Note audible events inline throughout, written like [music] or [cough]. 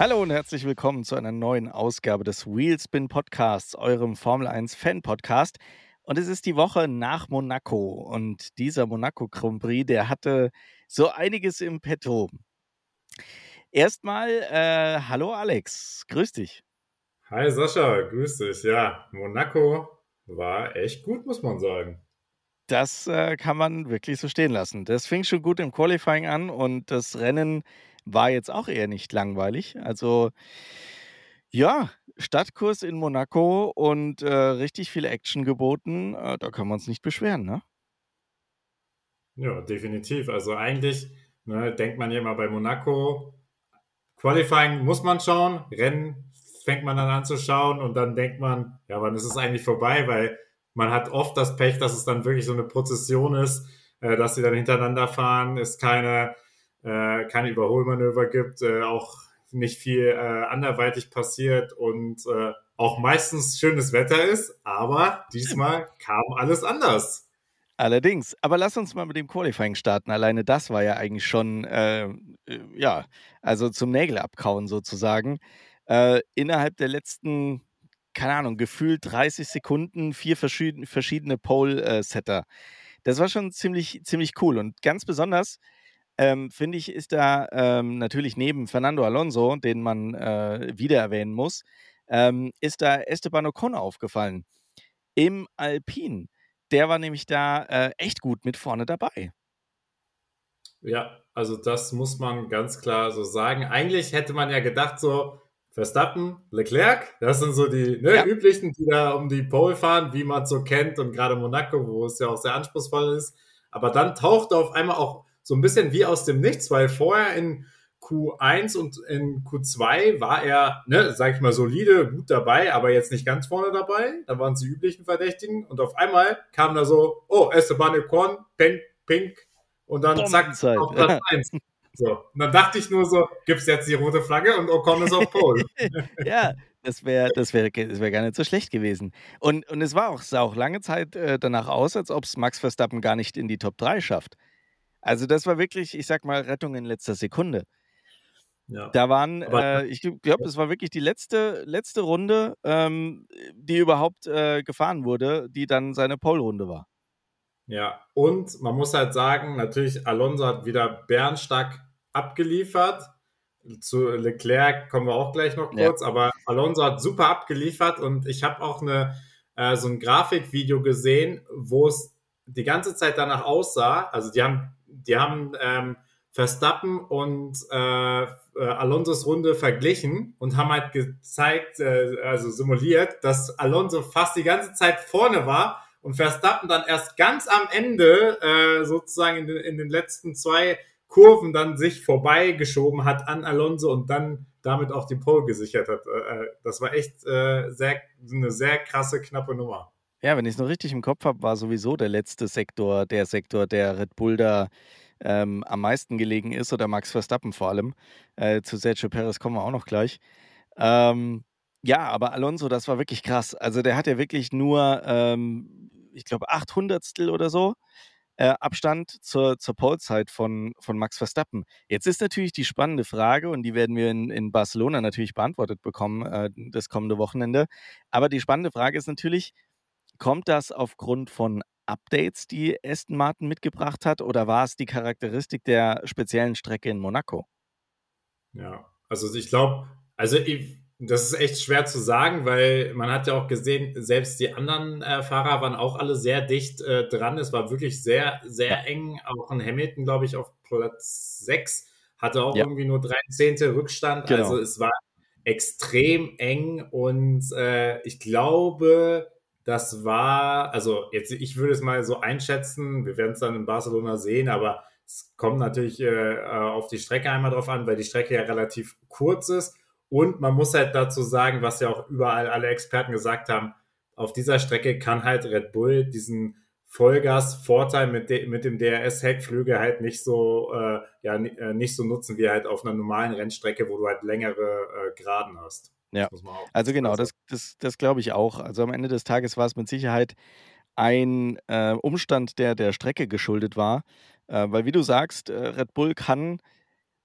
Hallo und herzlich willkommen zu einer neuen Ausgabe des Wheelspin Podcasts, eurem Formel 1 Fan Podcast. Und es ist die Woche nach Monaco. Und dieser Monaco Grand Prix, der hatte so einiges im Petto. Erstmal, äh, hallo Alex, grüß dich. Hi Sascha, grüß dich. Ja, Monaco war echt gut, muss man sagen. Das äh, kann man wirklich so stehen lassen. Das fing schon gut im Qualifying an und das Rennen war jetzt auch eher nicht langweilig. Also ja, Stadtkurs in Monaco und äh, richtig viel Action geboten. Äh, da können wir uns nicht beschweren, ne? Ja, definitiv. Also eigentlich ne, denkt man ja immer bei Monaco, Qualifying muss man schauen, Rennen fängt man dann an zu schauen und dann denkt man, ja, wann ist es eigentlich vorbei? Weil man hat oft das Pech, dass es dann wirklich so eine Prozession ist, äh, dass sie dann hintereinander fahren, es keine äh, keine Überholmanöver gibt, äh, auch nicht viel äh, anderweitig passiert und äh, auch meistens schönes Wetter ist, aber diesmal kam alles anders. Allerdings, aber lass uns mal mit dem Qualifying starten. Alleine das war ja eigentlich schon, äh, äh ja, also zum Nägel abkauen sozusagen. Äh, innerhalb der letzten, keine Ahnung, gefühlt 30 Sekunden vier verschiedene, verschiedene Pole-Setter. Das war schon ziemlich, ziemlich cool und ganz besonders ähm, finde ich, ist da ähm, natürlich neben Fernando Alonso, den man äh, wieder erwähnen muss, ähm, ist da Esteban Ocon aufgefallen. Im Alpin. Der war nämlich da äh, echt gut mit vorne dabei. Ja, also das muss man ganz klar so sagen. Eigentlich hätte man ja gedacht, so Verstappen, Leclerc, das sind so die ne, ja. üblichen, die da um die Pole fahren, wie man so kennt und gerade Monaco, wo es ja auch sehr anspruchsvoll ist. Aber dann tauchte auf einmal auch so ein bisschen wie aus dem Nichts, weil vorher in Q1 und in Q2 war er, ne, sag ich mal, solide, gut dabei, aber jetzt nicht ganz vorne dabei. Da waren es die üblichen Verdächtigen. Und auf einmal kam da so, oh, Esteban Ocon, Pink, Pink, und dann zack, auf Platz 1. So. Und dann dachte ich nur so, gibt es jetzt die rote Flagge und Ocon ist auf Pole. [laughs] ja, das wäre das wär, das wär gar nicht so schlecht gewesen. Und, und es war auch, sah auch lange Zeit äh, danach aus, als ob es Max Verstappen gar nicht in die Top 3 schafft. Also das war wirklich, ich sag mal, Rettung in letzter Sekunde. Ja. Da waren, äh, ich glaube, es war wirklich die letzte, letzte Runde, ähm, die überhaupt äh, gefahren wurde, die dann seine Pole-Runde war. Ja, und man muss halt sagen, natürlich, Alonso hat wieder bärenstark abgeliefert. Zu Leclerc kommen wir auch gleich noch kurz, ja. aber Alonso hat super abgeliefert und ich habe auch eine, äh, so ein Grafikvideo gesehen, wo es die ganze Zeit danach aussah. Also die haben die haben ähm, Verstappen und äh, äh, Alonsos Runde verglichen und haben halt gezeigt, äh, also simuliert, dass Alonso fast die ganze Zeit vorne war und Verstappen dann erst ganz am Ende äh, sozusagen in den, in den letzten zwei Kurven dann sich vorbeigeschoben hat an Alonso und dann damit auch die Pole gesichert hat. Äh, äh das war echt äh, sehr, eine sehr krasse, knappe Nummer. Ja, wenn ich es noch richtig im Kopf habe, war sowieso der letzte Sektor der Sektor, der Red Bull da ähm, am meisten gelegen ist, oder Max Verstappen vor allem. Äh, zu Sergio Perez kommen wir auch noch gleich. Ähm, ja, aber Alonso, das war wirklich krass. Also der hat ja wirklich nur, ähm, ich glaube, 800 oder so äh, Abstand zur, zur Polezeit von, von Max Verstappen. Jetzt ist natürlich die spannende Frage, und die werden wir in, in Barcelona natürlich beantwortet bekommen, äh, das kommende Wochenende. Aber die spannende Frage ist natürlich, Kommt das aufgrund von Updates, die Aston Martin mitgebracht hat, oder war es die Charakteristik der speziellen Strecke in Monaco? Ja, also ich glaube, also ich, das ist echt schwer zu sagen, weil man hat ja auch gesehen, selbst die anderen äh, Fahrer waren auch alle sehr dicht äh, dran. Es war wirklich sehr, sehr eng. Auch ein Hamilton, glaube ich, auf Platz 6 hatte auch ja. irgendwie nur drei Zehntel Rückstand. Genau. Also es war extrem eng und äh, ich glaube, das war, also jetzt, ich würde es mal so einschätzen, wir werden es dann in Barcelona sehen, aber es kommt natürlich äh, auf die Strecke einmal drauf an, weil die Strecke ja relativ kurz ist. Und man muss halt dazu sagen, was ja auch überall alle Experten gesagt haben, auf dieser Strecke kann halt Red Bull diesen Vollgas-Vorteil mit, mit dem DRS-Heckflügel halt nicht so, äh, ja, äh, nicht so nutzen wie halt auf einer normalen Rennstrecke, wo du halt längere äh, Geraden hast. Ja, also genau, das, das, das glaube ich auch. Also am Ende des Tages war es mit Sicherheit ein äh, Umstand, der der Strecke geschuldet war. Äh, weil wie du sagst, äh, Red Bull kann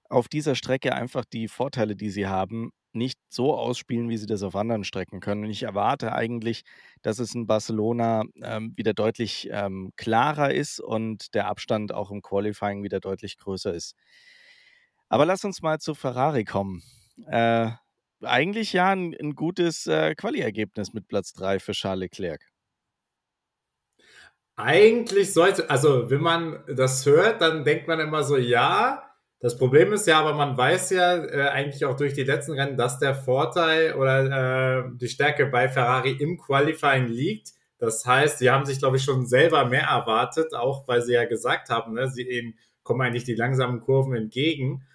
auf dieser Strecke einfach die Vorteile, die sie haben, nicht so ausspielen, wie sie das auf anderen Strecken können. Und ich erwarte eigentlich, dass es in Barcelona ähm, wieder deutlich ähm, klarer ist und der Abstand auch im Qualifying wieder deutlich größer ist. Aber lass uns mal zu Ferrari kommen. Äh, eigentlich ja ein, ein gutes äh, Quali-Ergebnis mit Platz 3 für Charles Leclerc. Eigentlich sollte, also wenn man das hört, dann denkt man immer so, ja, das Problem ist ja, aber man weiß ja äh, eigentlich auch durch die letzten Rennen, dass der Vorteil oder äh, die Stärke bei Ferrari im Qualifying liegt. Das heißt, sie haben sich, glaube ich, schon selber mehr erwartet, auch weil sie ja gesagt haben, ne, sie ihnen kommen eigentlich die langsamen Kurven entgegen.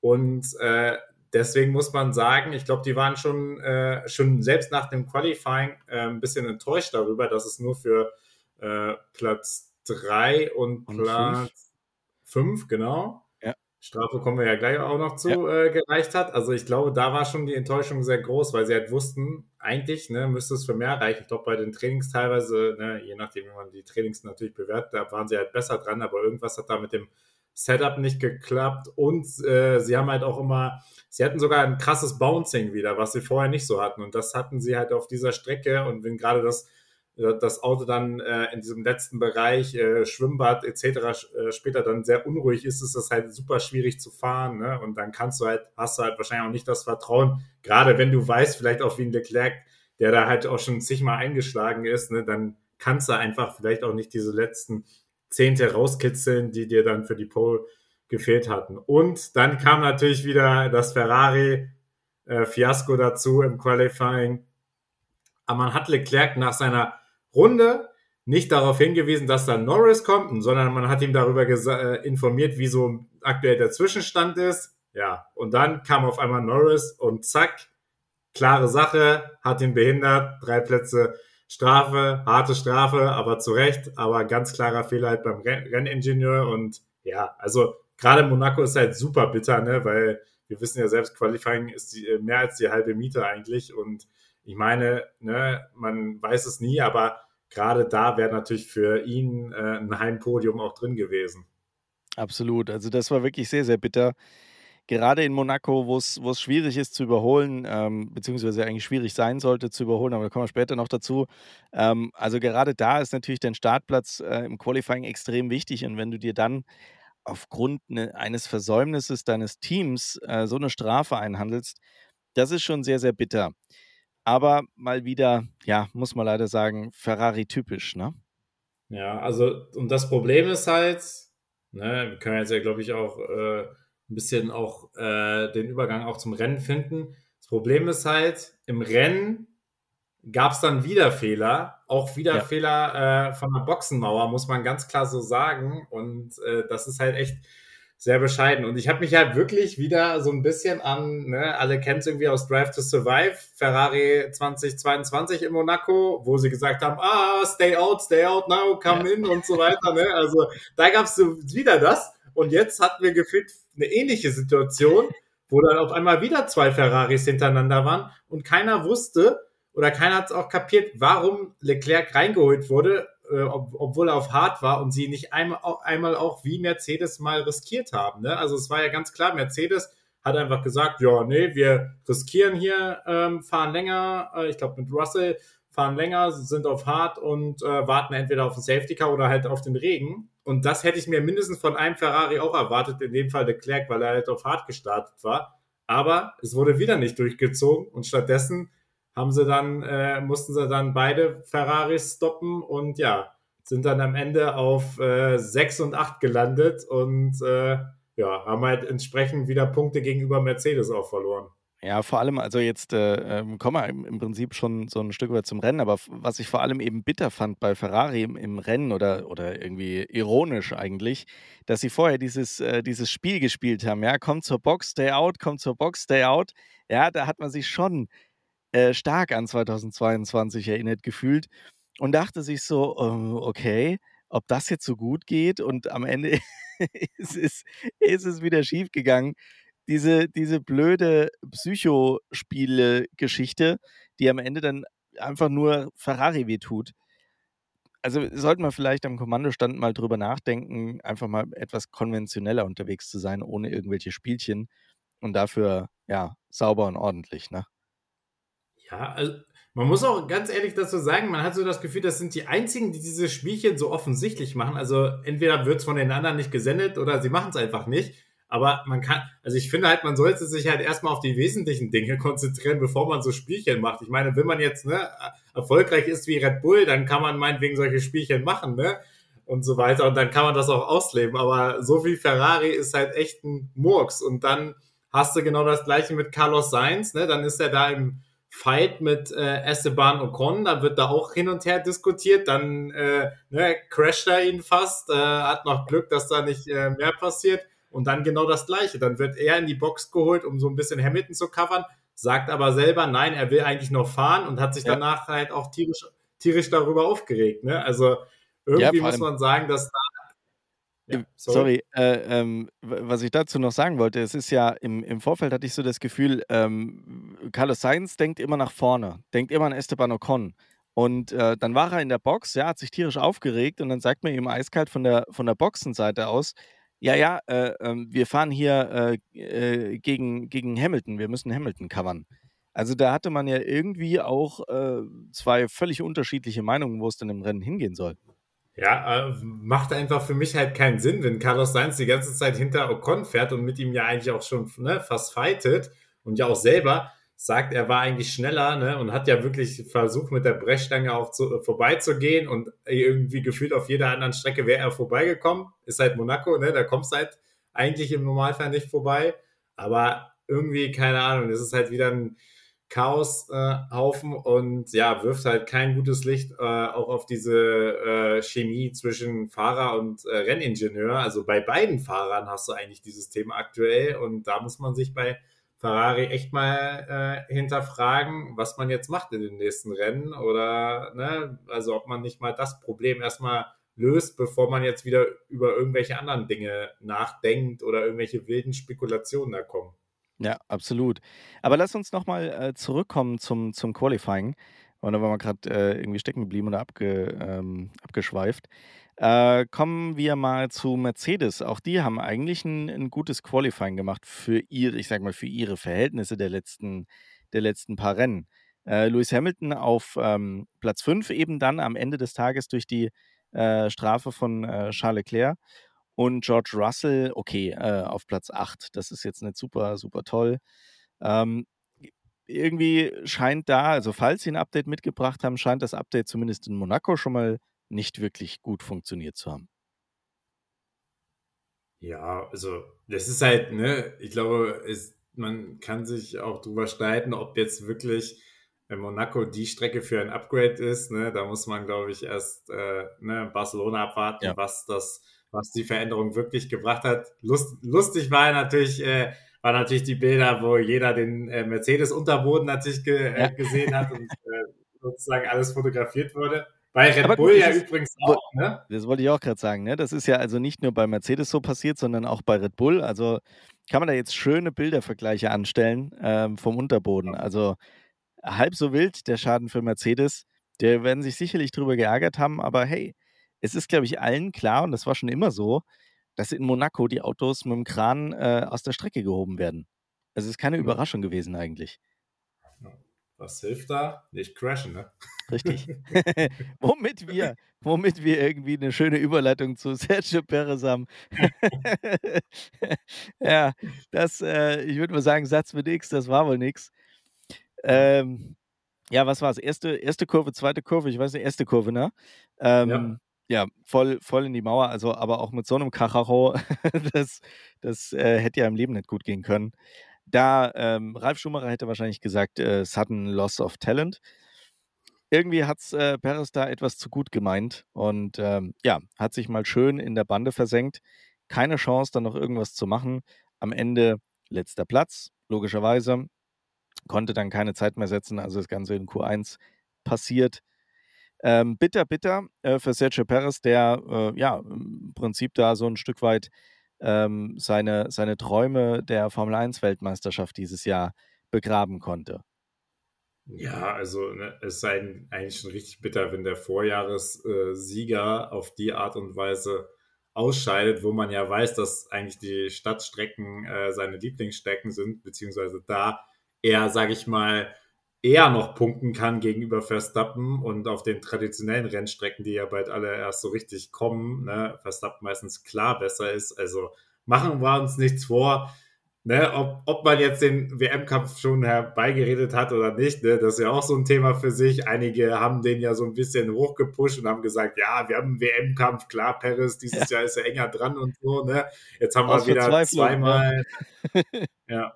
Und äh, deswegen muss man sagen, ich glaube, die waren schon, äh, schon selbst nach dem Qualifying äh, ein bisschen enttäuscht darüber, dass es nur für äh, Platz 3 und, und Platz 5, genau. Ja. Strafe kommen wir ja gleich auch noch zu, ja. äh, gereicht hat. Also ich glaube, da war schon die Enttäuschung sehr groß, weil sie halt wussten, eigentlich ne, müsste es für mehr reichen. Ich glaube, bei den Trainings teilweise, ne, je nachdem, wie man die Trainings natürlich bewertet, da waren sie halt besser dran, aber irgendwas hat da mit dem Setup nicht geklappt und äh, sie haben halt auch immer, sie hatten sogar ein krasses Bouncing wieder, was sie vorher nicht so hatten und das hatten sie halt auf dieser Strecke und wenn gerade das das Auto dann äh, in diesem letzten Bereich, äh, Schwimmbad etc. Äh, später dann sehr unruhig ist, ist das halt super schwierig zu fahren. Ne? Und dann kannst du halt, hast du halt wahrscheinlich auch nicht das Vertrauen, gerade wenn du weißt, vielleicht auch wie ein Leclerc, der da halt auch schon zigmal eingeschlagen ist, ne? dann kannst du einfach vielleicht auch nicht diese letzten Zehnte rauskitzeln, die dir dann für die Pole gefehlt hatten. Und dann kam natürlich wieder das Ferrari-Fiasko äh, dazu im Qualifying. Aber man hat Leclerc nach seiner Runde nicht darauf hingewiesen, dass da Norris kommt, sondern man hat ihm darüber äh, informiert, wie so aktuell der Zwischenstand ist. Ja, und dann kam auf einmal Norris und zack, klare Sache, hat ihn behindert, drei Plätze Strafe, harte Strafe, aber zu Recht, aber ganz klarer Fehler halt beim Renningenieur und ja, also gerade Monaco ist halt super bitter, ne, weil wir wissen ja selbst, Qualifying ist die, äh, mehr als die halbe Miete eigentlich und ich meine, ne, man weiß es nie, aber gerade da wäre natürlich für ihn äh, ein Heimpodium auch drin gewesen. Absolut. Also das war wirklich sehr, sehr bitter. Gerade in Monaco, wo es schwierig ist zu überholen, ähm, beziehungsweise eigentlich schwierig sein sollte zu überholen, aber da kommen wir später noch dazu. Ähm, also gerade da ist natürlich dein Startplatz äh, im Qualifying extrem wichtig. Und wenn du dir dann aufgrund ne, eines Versäumnisses deines Teams äh, so eine Strafe einhandelst, das ist schon sehr, sehr bitter. Aber mal wieder, ja, muss man leider sagen, Ferrari-typisch, ne? Ja, also, und das Problem ist halt, ne, wir können jetzt ja, glaube ich, auch äh, ein bisschen auch äh, den Übergang auch zum Rennen finden. Das Problem ist halt, im Rennen gab es dann wieder Fehler, auch wieder ja. Fehler äh, von der Boxenmauer, muss man ganz klar so sagen. Und äh, das ist halt echt sehr bescheiden. Und ich habe mich halt wirklich wieder so ein bisschen an, ne, alle kennen es irgendwie aus Drive to Survive, Ferrari 2022 in Monaco, wo sie gesagt haben, ah, stay out, stay out now, come ja. in und so weiter. Ne? Also da gab es so wieder das. Und jetzt hatten wir gefühlt eine ähnliche Situation, wo dann auf einmal wieder zwei Ferraris hintereinander waren und keiner wusste oder keiner hat es auch kapiert, warum Leclerc reingeholt wurde äh, ob, obwohl er auf hart war und sie nicht einmal, einmal auch wie Mercedes mal riskiert haben. Ne? Also es war ja ganz klar, Mercedes hat einfach gesagt, ja, nee, wir riskieren hier, ähm, fahren länger, äh, ich glaube mit Russell, fahren länger, sind auf hart und äh, warten entweder auf den Safety Car oder halt auf den Regen. Und das hätte ich mir mindestens von einem Ferrari auch erwartet, in dem Fall Leclerc, weil er halt auf hart gestartet war. Aber es wurde wieder nicht durchgezogen und stattdessen haben sie dann, äh, mussten sie dann beide Ferraris stoppen und ja, sind dann am Ende auf äh, 6 und 8 gelandet und äh, ja, haben halt entsprechend wieder Punkte gegenüber Mercedes auch verloren. Ja, vor allem, also jetzt äh, ähm, kommen wir im, Prinzip schon so ein Stück weit zum Rennen, aber was ich vor allem eben bitter fand bei Ferrari im, im, Rennen oder, oder irgendwie ironisch eigentlich, dass sie vorher dieses, äh, dieses Spiel gespielt haben, ja, kommt zur Box, stay out, kommt zur Box, stay out. Ja, da hat man sich schon äh, stark an 2022 erinnert gefühlt und dachte sich so, oh, okay, ob das jetzt so gut geht und am Ende [laughs] ist, es, ist es wieder schief gegangen. Diese, diese blöde Psychospiele-Geschichte, die am Ende dann einfach nur Ferrari wehtut. Also, sollten wir vielleicht am Kommandostand mal drüber nachdenken, einfach mal etwas konventioneller unterwegs zu sein, ohne irgendwelche Spielchen und dafür, ja, sauber und ordentlich, ne? Ja, also, man muss auch ganz ehrlich dazu sagen, man hat so das Gefühl, das sind die einzigen, die diese Spielchen so offensichtlich machen. Also, entweder wird's von den anderen nicht gesendet oder sie machen's einfach nicht. Aber man kann also, ich finde halt, man sollte sich halt erst mal auf die wesentlichen Dinge [laughs] konzentrieren, bevor man so Spielchen macht. Ich meine, wenn man jetzt, ne, erfolgreich ist wie Red Bull, dann kann man meinetwegen solche Spielchen machen, ne? Und so weiter. Und dann kann man das auch ausleben. Aber so wie Ferrari ist halt echt 'n Murks. Und dann hast du genau das Gleiche mit Carlos Sainz, ne? Dann ist er da im Fight mit, äh, Esteban Ocon, da wird da auch hin und her diskutiert. Dann, äh, ne, crasht er ihn fast, äh, hat noch Glück, dass da nicht, äh, mehr passiert. Und dann genau das Gleiche. Dann wird er in die Box geholt, um so 'n bisschen Hamilton zu covern, sagt aber selber, nein, er will eigentlich noch fahren und hat sich Ja. danach halt auch tierisch tierisch darüber aufgeregt, ne? Also, Ja, irgendwie vor muss man sagen, dass da ja, Äh, sorry. sorry, äh, ähm, was ich dazu noch sagen wollte, es ist ja im im Vorfeld hatte ich so das Gefühl, ähm, Carlos Sainz denkt immer nach vorne, denkt immer an Esteban Ocon. Und, äh, dann war er in der Box, ja, hat sich tierisch aufgeregt und dann sagt man ihm eiskalt von der von der Boxenseite aus: „Ja, ja, äh, ähm, wir fahren hier, äh, äh, gegen gegen Hamilton. Wir müssen Hamilton covern.“ Also, da hatte man ja irgendwie auch, äh, 2 völlig unterschiedliche Meinungen, wo es denn im Rennen hingehen soll. Ja, äh, macht einfach für mich halt keinen Sinn, wenn Carlos Sainz die ganze Zeit hinter Ocon fährt und mit ihm ja eigentlich auch schon, ne, fast fightet und ja auch selber sagt, er war eigentlich schneller, ne, und hat ja wirklich versucht, mit der Brechstange auch zu vorbeizugehen und irgendwie gefühlt auf jeder anderen Strecke wäre er vorbeigekommen. Ist halt Monaco, ne, da kommst halt eigentlich im Normalfall nicht vorbei. Aber irgendwie, keine Ahnung, es ist halt wieder 'n Chaos äh, und ja, wirft halt kein gutes Licht, äh, auch auf diese, äh, Chemie zwischen Fahrer und, äh, Renningenieur. Also, bei beiden Fahrern hast du eigentlich dieses Thema aktuell und da muss man sich bei Ferrari echt mal, äh, hinterfragen, was man jetzt macht in den nächsten Rennen oder, ne, also, ob man nicht mal das Problem erst mal löst, bevor man jetzt wieder über irgendwelche anderen Dinge nachdenkt oder irgendwelche wilden Spekulationen da kommen. Ja, absolut. Aber lass uns noch mal, äh, zurückkommen zum zum Qualifying. Und da waren wir grad, äh, irgendwie stecken geblieben oder abge ähm, abgeschweift. Äh, kommen wir mal zu Mercedes. Auch die haben eigentlich 'n 'n gutes Qualifying gemacht für ihre ich sage mal, für ihre Verhältnisse der letzten der letzten paar Rennen. Äh, Lewis Hamilton auf, ähm, Platz 5 eben dann am Ende des Tages durch die, äh, Strafe von, äh, Charles Leclerc und George Russell, okay, äh, auf Platz 8. Das ist jetzt nicht super, super toll. Ähm, irgendwie scheint da also, falls sie 'n Update mitgebracht haben, scheint das Update zumindest in Monaco schon mal nicht wirklich gut funktioniert zu haben. Ja, also, das ist halt, ne ich glaube, es man kann sich auch drüber streiten, ob jetzt wirklich, äh, Monaco die Strecke für ein Upgrade ist, ne? Da muss man, glaube ich, erst, äh, ne, Barcelona abwarten, Ja. was das was die Veränderung wirklich gebracht hat. Lust lustig war natürlich äh, waren natürlich die Bilder, wo jeder den, äh, Mercedes-Unterboden natürlich ge Ja. äh, gesehen hat und, [laughs] äh, sozusagen alles fotografiert wurde. Bei Red Aber Bull ja ist übrigens auch, ne? das wollte ich auch grad sagen, ne? Das ist ja also nicht nur bei Mercedes so passiert, sondern auch bei Red Bull. Also, kann man da jetzt schöne Bildervergleiche anstellen, ähm, vom Unterboden. Also, halb so wild der Schaden für Mercedes. Die werden sich sicherlich drüber geärgert haben, aber hey, es ist, glaube ich, allen klar und das war schon immer so, dass in Monaco die Autos mit'm Kran, äh, aus der Strecke gehoben werden. Also, ist keine. Überraschung gewesen eigentlich. Ja. Was hilft da? Nicht crashen, ne? Richtig. [laughs] [laughs] Womit wir womit wir irgendwie 'ne schöne Überleitung zu Sergio Perez haben. [laughs] Ja, das, äh ich würde mal sagen, Satz mit X, das war wohl nix. Ja. Ähm, ja, was war's? 1. 1. Kurve, 2. Kurve, ich weiß nicht, 1. Kurve, ne? Ja. Ähm, ja, voll voll in die Mauer, also aber auch mit so 'nem Karacho, das das, äh, hätte ja im Leben nicht gut gehen können. Da, ähm Ralf Schumacher hätte wahrscheinlich gesagt, äh, sudden loss of talent. Irgendwie hat's, äh, Perez da etwas zu gut gemeint und, ähm, ja, hat sich mal schön in der Bande versenkt. Keine Chance, da noch irgendwas zu machen. Am Ende letzter Platz, logischerweise. Konnte dann keine Zeit mehr setzen, also das Ganze in Q1 passiert. Ähm, bitter, bitter, äh, für Sergio Perez, der, äh, ja, im Prinzip da so 'n Stück weit, ähm, seine seine Träume der Formel-1-Weltmeisterschaft dieses Jahr begraben konnte. Ja, also ne, es sei eigentlich schon richtig bitter, wenn der Vorjahressieger auf die Art und Weise ausscheidet, wo man ja weiß, dass eigentlich die Stadtstrecken äh, seine Lieblingsstrecken sind, beziehungsweise da er, sage ich mal, eher noch punkten kann gegenüber Verstappen und auf den traditionellen Rennstrecken, die ja bald alle erst so richtig kommen, ne, Verstappen meistens klar besser ist. Also machen wir uns nichts vor ne, ob, ob man jetzt den WM-Kampf schon herbeigeredet hat oder nicht, ne, das ist ja auch so ein Thema für sich. Einige haben den ja so ein bisschen hochgepusht und haben gesagt, ja, wir haben einen WM-Kampf, klar, Paris, dieses ja. Jahr ist er enger dran und so, ne. Jetzt haben Aus wir wieder zweimal, [laughs] ja,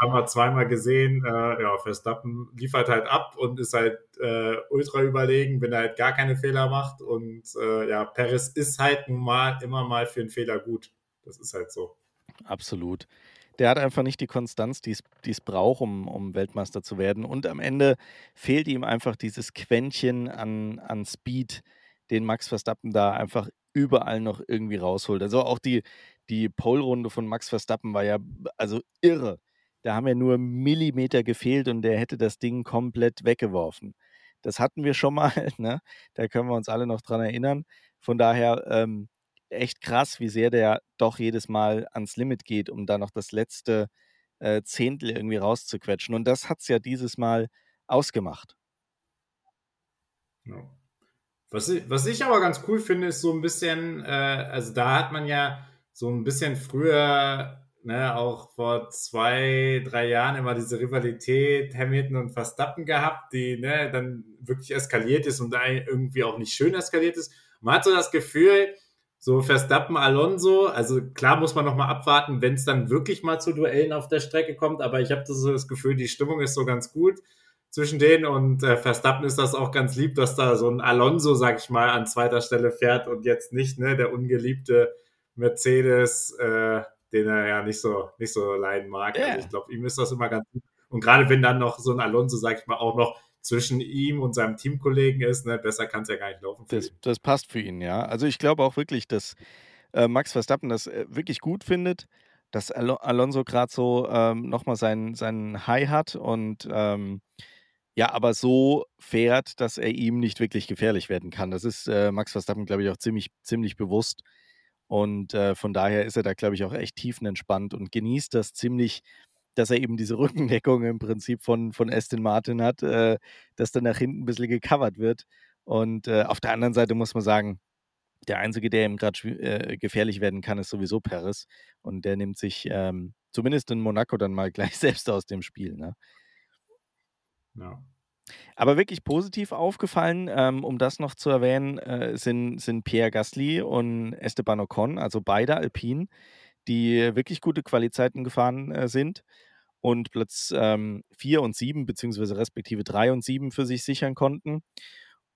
haben wir zweimal gesehen, äh, ja, Verstappen liefert halt ab und ist halt äh, ultra überlegen, wenn er halt gar keine Fehler macht. Und äh, ja, Paris ist halt nun mal immer mal für einen Fehler gut. Das ist halt so. Absolut der hat einfach nicht die Konstanz, die es braucht, um, um Weltmeister zu werden. Und am Ende fehlt ihm einfach dieses Quäntchen an, an Speed, den Max Verstappen da einfach überall noch irgendwie rausholt. Also auch die, die Pole-Runde von Max Verstappen war ja also irre. Da haben ja nur Millimeter gefehlt und der hätte das Ding komplett weggeworfen. Das hatten wir schon mal, [laughs] ne? da können wir uns alle noch dran erinnern. Von daher, ähm, echt krass, wie sehr der doch jedes Mal ans Limit geht, um da noch das letzte äh, Zehntel irgendwie rauszuquetschen. Und das hat es ja dieses Mal ausgemacht. Was, ich, was ich aber ganz cool finde, ist so ein bisschen, äh, also da hat man ja so ein bisschen früher, ne, auch vor zwei, drei Jahren immer diese Rivalität Hamilton und Verstappen gehabt, die ne, dann wirklich eskaliert ist und irgendwie auch nicht schön eskaliert ist. Man hat so das Gefühl, so Verstappen, Alonso, also klar muss man noch mal abwarten, wenn es dann wirklich mal zu Duellen auf der Strecke kommt, aber ich habe so das Gefühl, die Stimmung ist so ganz gut zwischen denen und äh, Verstappen ist das auch ganz lieb, dass da so ein Alonso, sag ich mal, an zweiter Stelle fährt und jetzt nicht ne, der ungeliebte Mercedes, äh, den er ja nicht so nicht so leiden mag. Yeah. Also ich glaube, ihm ist das immer ganz gut. Und gerade wenn dann noch so ein Alonso, sag ich mal, auch noch zwischen ihm und seinem Teamkollegen ist. Ne? Besser kann es ja gar nicht laufen. Das, das, passt für ihn, ja. Also ich glaube auch wirklich, dass äh, Max Verstappen das äh, wirklich gut findet, dass Al Alonso gerade so ähm, nochmal seinen, seinen High hat und ähm, ja, aber so fährt, dass er ihm nicht wirklich gefährlich werden kann. Das ist äh, Max Verstappen, glaube ich, auch ziemlich, ziemlich bewusst. Und äh, von daher ist er da, glaube ich, auch echt tiefenentspannt und genießt das ziemlich, dass er eben diese [laughs] Rückendeckung im Prinzip von, von Aston Martin hat, äh, dass dann nach hinten ein bisschen gecovert wird. Und äh, auf der anderen Seite muss man sagen, der Einzige, der ihm gerade äh, gefährlich werden kann, ist sowieso Paris. Und der nimmt sich ähm, zumindest in Monaco dann mal [laughs] gleich selbst aus dem Spiel. Ne? Ja. Aber wirklich positiv aufgefallen, ähm, um das noch zu erwähnen, äh, sind, sind Pierre Gasly und Esteban Ocon, also beide Alpinen, die wirklich gute Qualitäten gefahren äh, sind und Platz ähm, 4 und 7, beziehungsweise respektive 3 und 7 für sich sichern konnten.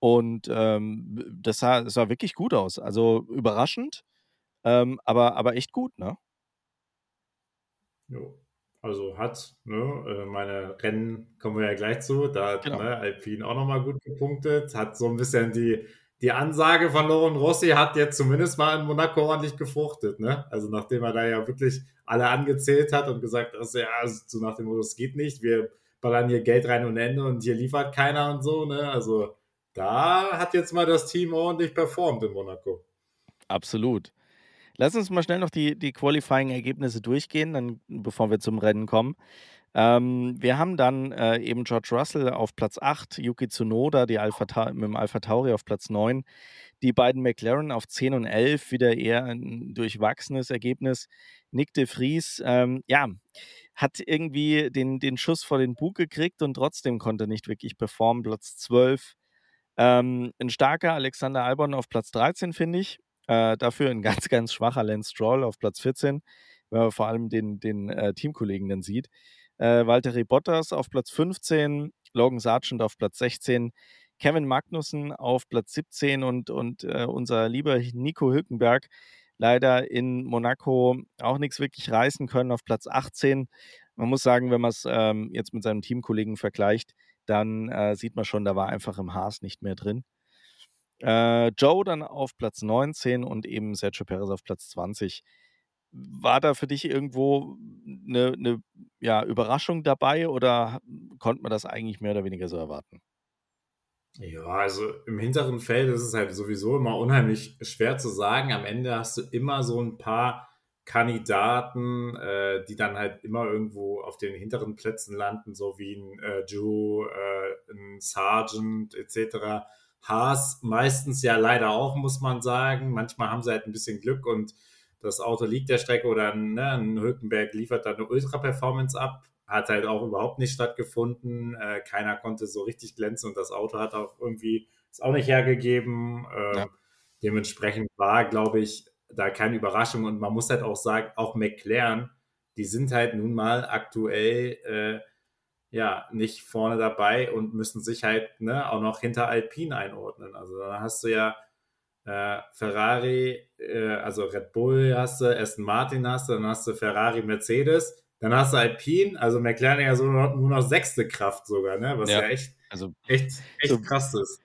Und ähm, das, sah, das sah wirklich gut aus. Also überraschend, ähm, aber, aber echt gut, ne? Jo. Also hat, ne, äh, meine Rennen kommen wir ja gleich zu, da hat genau. ne, Alpine auch nochmal gut gepunktet, hat so ein bisschen die die Ansage von Loren Rossi hat jetzt zumindest mal in Monaco ordentlich gefruchtet, ne? Also nachdem er da ja wirklich alle angezählt hat und gesagt hat, ja, also so nach dem Motto, es geht nicht, wir ballern hier Geld rein und Ende und hier liefert keiner und so, ne? Also da hat jetzt mal das Team ordentlich performt in Monaco. Absolut. Lass uns mal schnell noch die, die Qualifying-Ergebnisse durchgehen, dann, bevor wir zum Rennen kommen. Ähm, wir haben dann äh, eben George Russell auf Platz 8, Yuki Tsunoda die Alpha mit dem Alpha Tauri auf Platz 9, die beiden McLaren auf 10 und 11, wieder eher ein durchwachsenes Ergebnis. Nick de Vries, ähm, ja, hat irgendwie den, den Schuss vor den Bug gekriegt und trotzdem konnte nicht wirklich performen. Platz 12. Ähm, ein starker Alexander Albon auf Platz 13, finde ich. Äh, dafür ein ganz, ganz schwacher Lance Stroll auf Platz 14, wenn man vor allem den, den äh, Teamkollegen dann sieht. Äh, Valtteri Bottas auf Platz 15, Logan Sargent auf Platz 16, Kevin Magnussen auf Platz 17 und, und äh, unser lieber Nico Hülkenberg leider in Monaco auch nichts wirklich reißen können auf Platz 18. Man muss sagen, wenn man es ähm, jetzt mit seinem Teamkollegen vergleicht, dann äh, sieht man schon, da war einfach im Haas nicht mehr drin. Äh, Joe dann auf Platz 19 und eben Sergio Perez auf Platz 20 war da für dich irgendwo eine, eine ja, Überraschung dabei oder konnte man das eigentlich mehr oder weniger so erwarten. Ja, also im hinteren Feld ist es halt sowieso immer unheimlich schwer zu sagen. Am Ende hast du immer so ein paar Kandidaten, äh, die dann halt immer irgendwo auf den hinteren Plätzen landen, so wie ein äh, Joe, äh, ein Sergeant etc. Haas meistens ja leider auch, muss man sagen. Manchmal haben sie halt ein bisschen Glück und das Auto liegt der Strecke oder ne, ein Hülkenberg liefert dann eine Ultra-Performance ab. Hat halt auch überhaupt nicht stattgefunden. Äh, keiner konnte so richtig glänzen und das Auto hat auch irgendwie es auch nicht hergegeben. Ähm, ja. Dementsprechend war, glaube ich, da keine Überraschung und man muss halt auch sagen, auch McLaren, die sind halt nun mal aktuell äh, ja nicht vorne dabei und müssen sich halt ne, auch noch hinter Alpine einordnen. Also da hast du ja äh, Ferrari, äh, also Red Bull hast du, Aston Martin hast du, dann hast du Ferrari, Mercedes, dann hast du Alpine, also McLaren ja so nur, nur noch sechste Kraft sogar, ne? was ja, ja echt, also, echt, echt so, krass ist.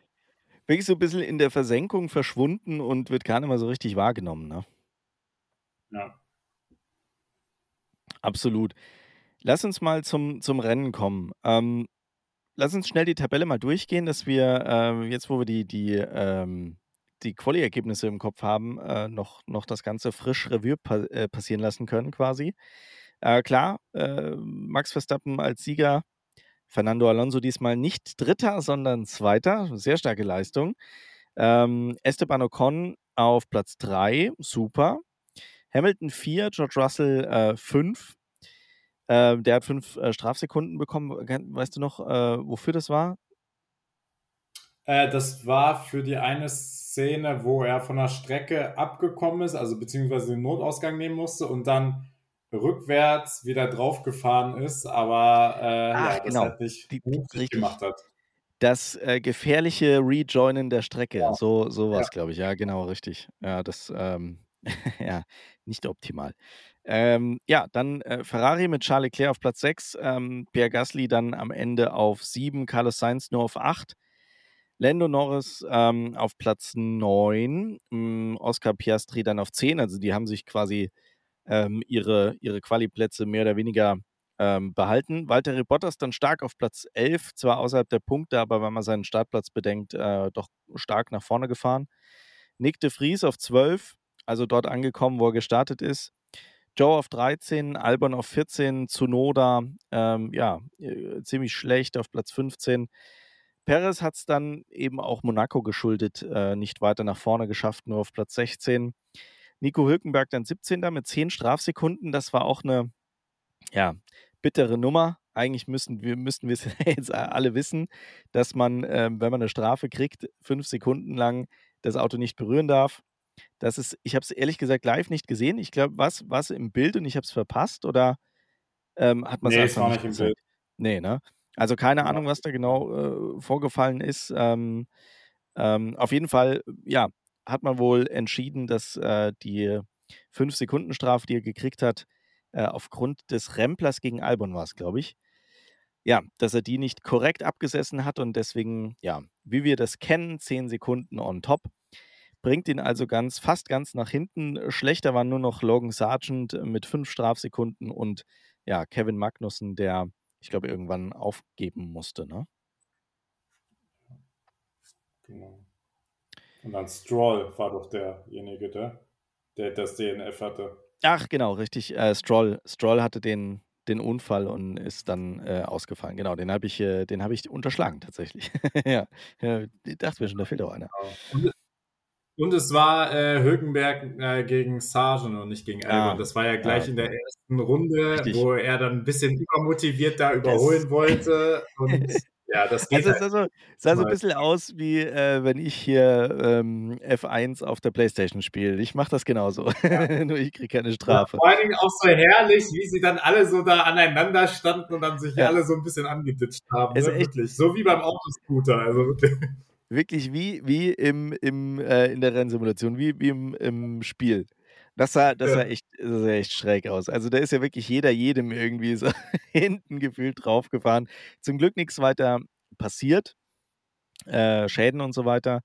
Wirklich so ein bisschen in der Versenkung verschwunden und wird gar nicht mehr so richtig wahrgenommen. Ne? Ja. Absolut. Lass uns mal zum, zum Rennen kommen. Ähm, lass uns schnell die Tabelle mal durchgehen, dass wir äh, jetzt, wo wir die, die ähm, die Quali-Ergebnisse im Kopf haben, äh, noch, noch das Ganze frisch Revue pa äh, passieren lassen können, quasi. Äh, klar, äh, Max Verstappen als Sieger, Fernando Alonso diesmal nicht Dritter, sondern Zweiter, sehr starke Leistung. Ähm, Esteban Ocon auf Platz 3, super. Hamilton 4, George Russell 5. Äh, äh, der hat 5 Strafsekunden bekommen. Weißt du noch, wofür das war? das war für die eine Szene, wo er von der Strecke abgekommen ist, also beziehungsweise den Notausgang nehmen musste und dann rückwärts wieder draufgefahren ist, aber äh, Ach, ja, das genau. halt nicht die, richtig gemacht hat. Das äh, gefährliche Rejoinen der Strecke, ja. so, so war es, ja. glaube ich. Ja, genau, richtig. Ja, das, ähm, [laughs] ja, nicht optimal. Ähm, ja, dann äh, Ferrari mit Charles Leclerc auf Platz 6, ähm, Pierre Gasly dann am Ende auf 7, Carlos Sainz nur auf 8. Lando Norris ähm, auf Platz 9, ähm, Oscar Piastri dann auf 10. Also die haben sich quasi ähm, ihre, ihre Quali-Plätze mehr oder weniger ähm, behalten. Walter Bottas dann stark auf Platz 11, zwar außerhalb der Punkte, aber wenn man seinen Startplatz bedenkt, äh, doch stark nach vorne gefahren. Nick de Vries auf 12, also dort angekommen, wo er gestartet ist. Joe auf 13, Albon auf 14, Tsunoda, ähm, ja, äh, ziemlich schlecht auf Platz 15. Perez hat es dann eben auch Monaco geschuldet, äh, nicht weiter nach vorne geschafft, nur auf Platz 16. Nico Hülkenberg dann 17. mit 10 Strafsekunden. Das war auch eine ja, bittere Nummer. Eigentlich müssen wir, müssten wir es [laughs] jetzt alle wissen, dass man, äh, wenn man eine Strafe kriegt, fünf Sekunden lang das Auto nicht berühren darf. Das ist, ich habe es ehrlich gesagt live nicht gesehen. Ich glaube, was war es im Bild und ich habe es verpasst oder ähm, hat man es nee, einfach nicht, nicht im Bild? Nee, ne? Also keine ja. Ahnung, was da genau äh, vorgefallen ist. Ähm, ähm, auf jeden Fall, ja, hat man wohl entschieden, dass äh, die 5-Sekunden-Strafe, die er gekriegt hat, äh, aufgrund des Remplers gegen Albon war es, glaube ich. Ja, dass er die nicht korrekt abgesessen hat und deswegen, ja, wie wir das kennen, 10 Sekunden on top. Bringt ihn also ganz, fast ganz nach hinten. Schlechter war nur noch Logan Sargent mit 5 Strafsekunden und ja, Kevin Magnussen, der ich glaube, irgendwann aufgeben musste, ne? Genau. Und dann Stroll war doch derjenige, der, der das DNF hatte. Ach, genau, richtig. Äh, Stroll, Stroll hatte den, den Unfall und ist dann äh, ausgefallen. Genau, den habe ich, äh, hab ich unterschlagen tatsächlich. [laughs] ja, ich dachte mir schon, da fehlt auch einer. Genau. Und es war äh, Hülkenberg äh, gegen Sargent und nicht gegen Albon. Ah, das war ja gleich ah, in der ersten Runde, richtig. wo er dann ein bisschen übermotiviert da überholen das [laughs] wollte. Und ja, das geht. Also, es halt sah, so, sah so ein bisschen aus, wie äh, wenn ich hier ähm, F1 auf der Playstation spiele. Ich mache das genauso. Ja. [laughs] Nur ich kriege keine Strafe. Ja, vor allen Dingen auch so herrlich, wie sie dann alle so da aneinander standen und dann sich ja. alle so ein bisschen angeditscht haben. Ne? Wirklich. So wie beim Autoscooter. Also wirklich wirklich wie, wie im, im, äh, in der Rennsimulation, wie, wie im, im Spiel. Das sah, das, sah echt, das sah echt schräg aus. Also da ist ja wirklich jeder jedem irgendwie so [laughs] hinten gefühlt draufgefahren. Zum Glück nichts weiter passiert. Äh, Schäden und so weiter.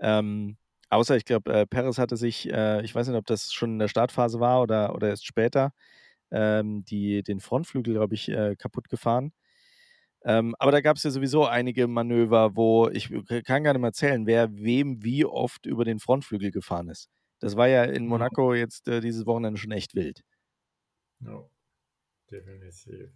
Ähm, außer, ich glaube, äh, Perez hatte sich, äh, ich weiß nicht, ob das schon in der Startphase war oder, oder erst später, ähm, die, den Frontflügel, glaube ich, äh, kaputt gefahren. Ähm, aber da gab es ja sowieso einige Manöver, wo ich kann gar nicht mehr erzählen, wer wem wie oft über den Frontflügel gefahren ist. Das war ja in Monaco jetzt äh, dieses Wochenende schon echt wild. Ja, definitiv.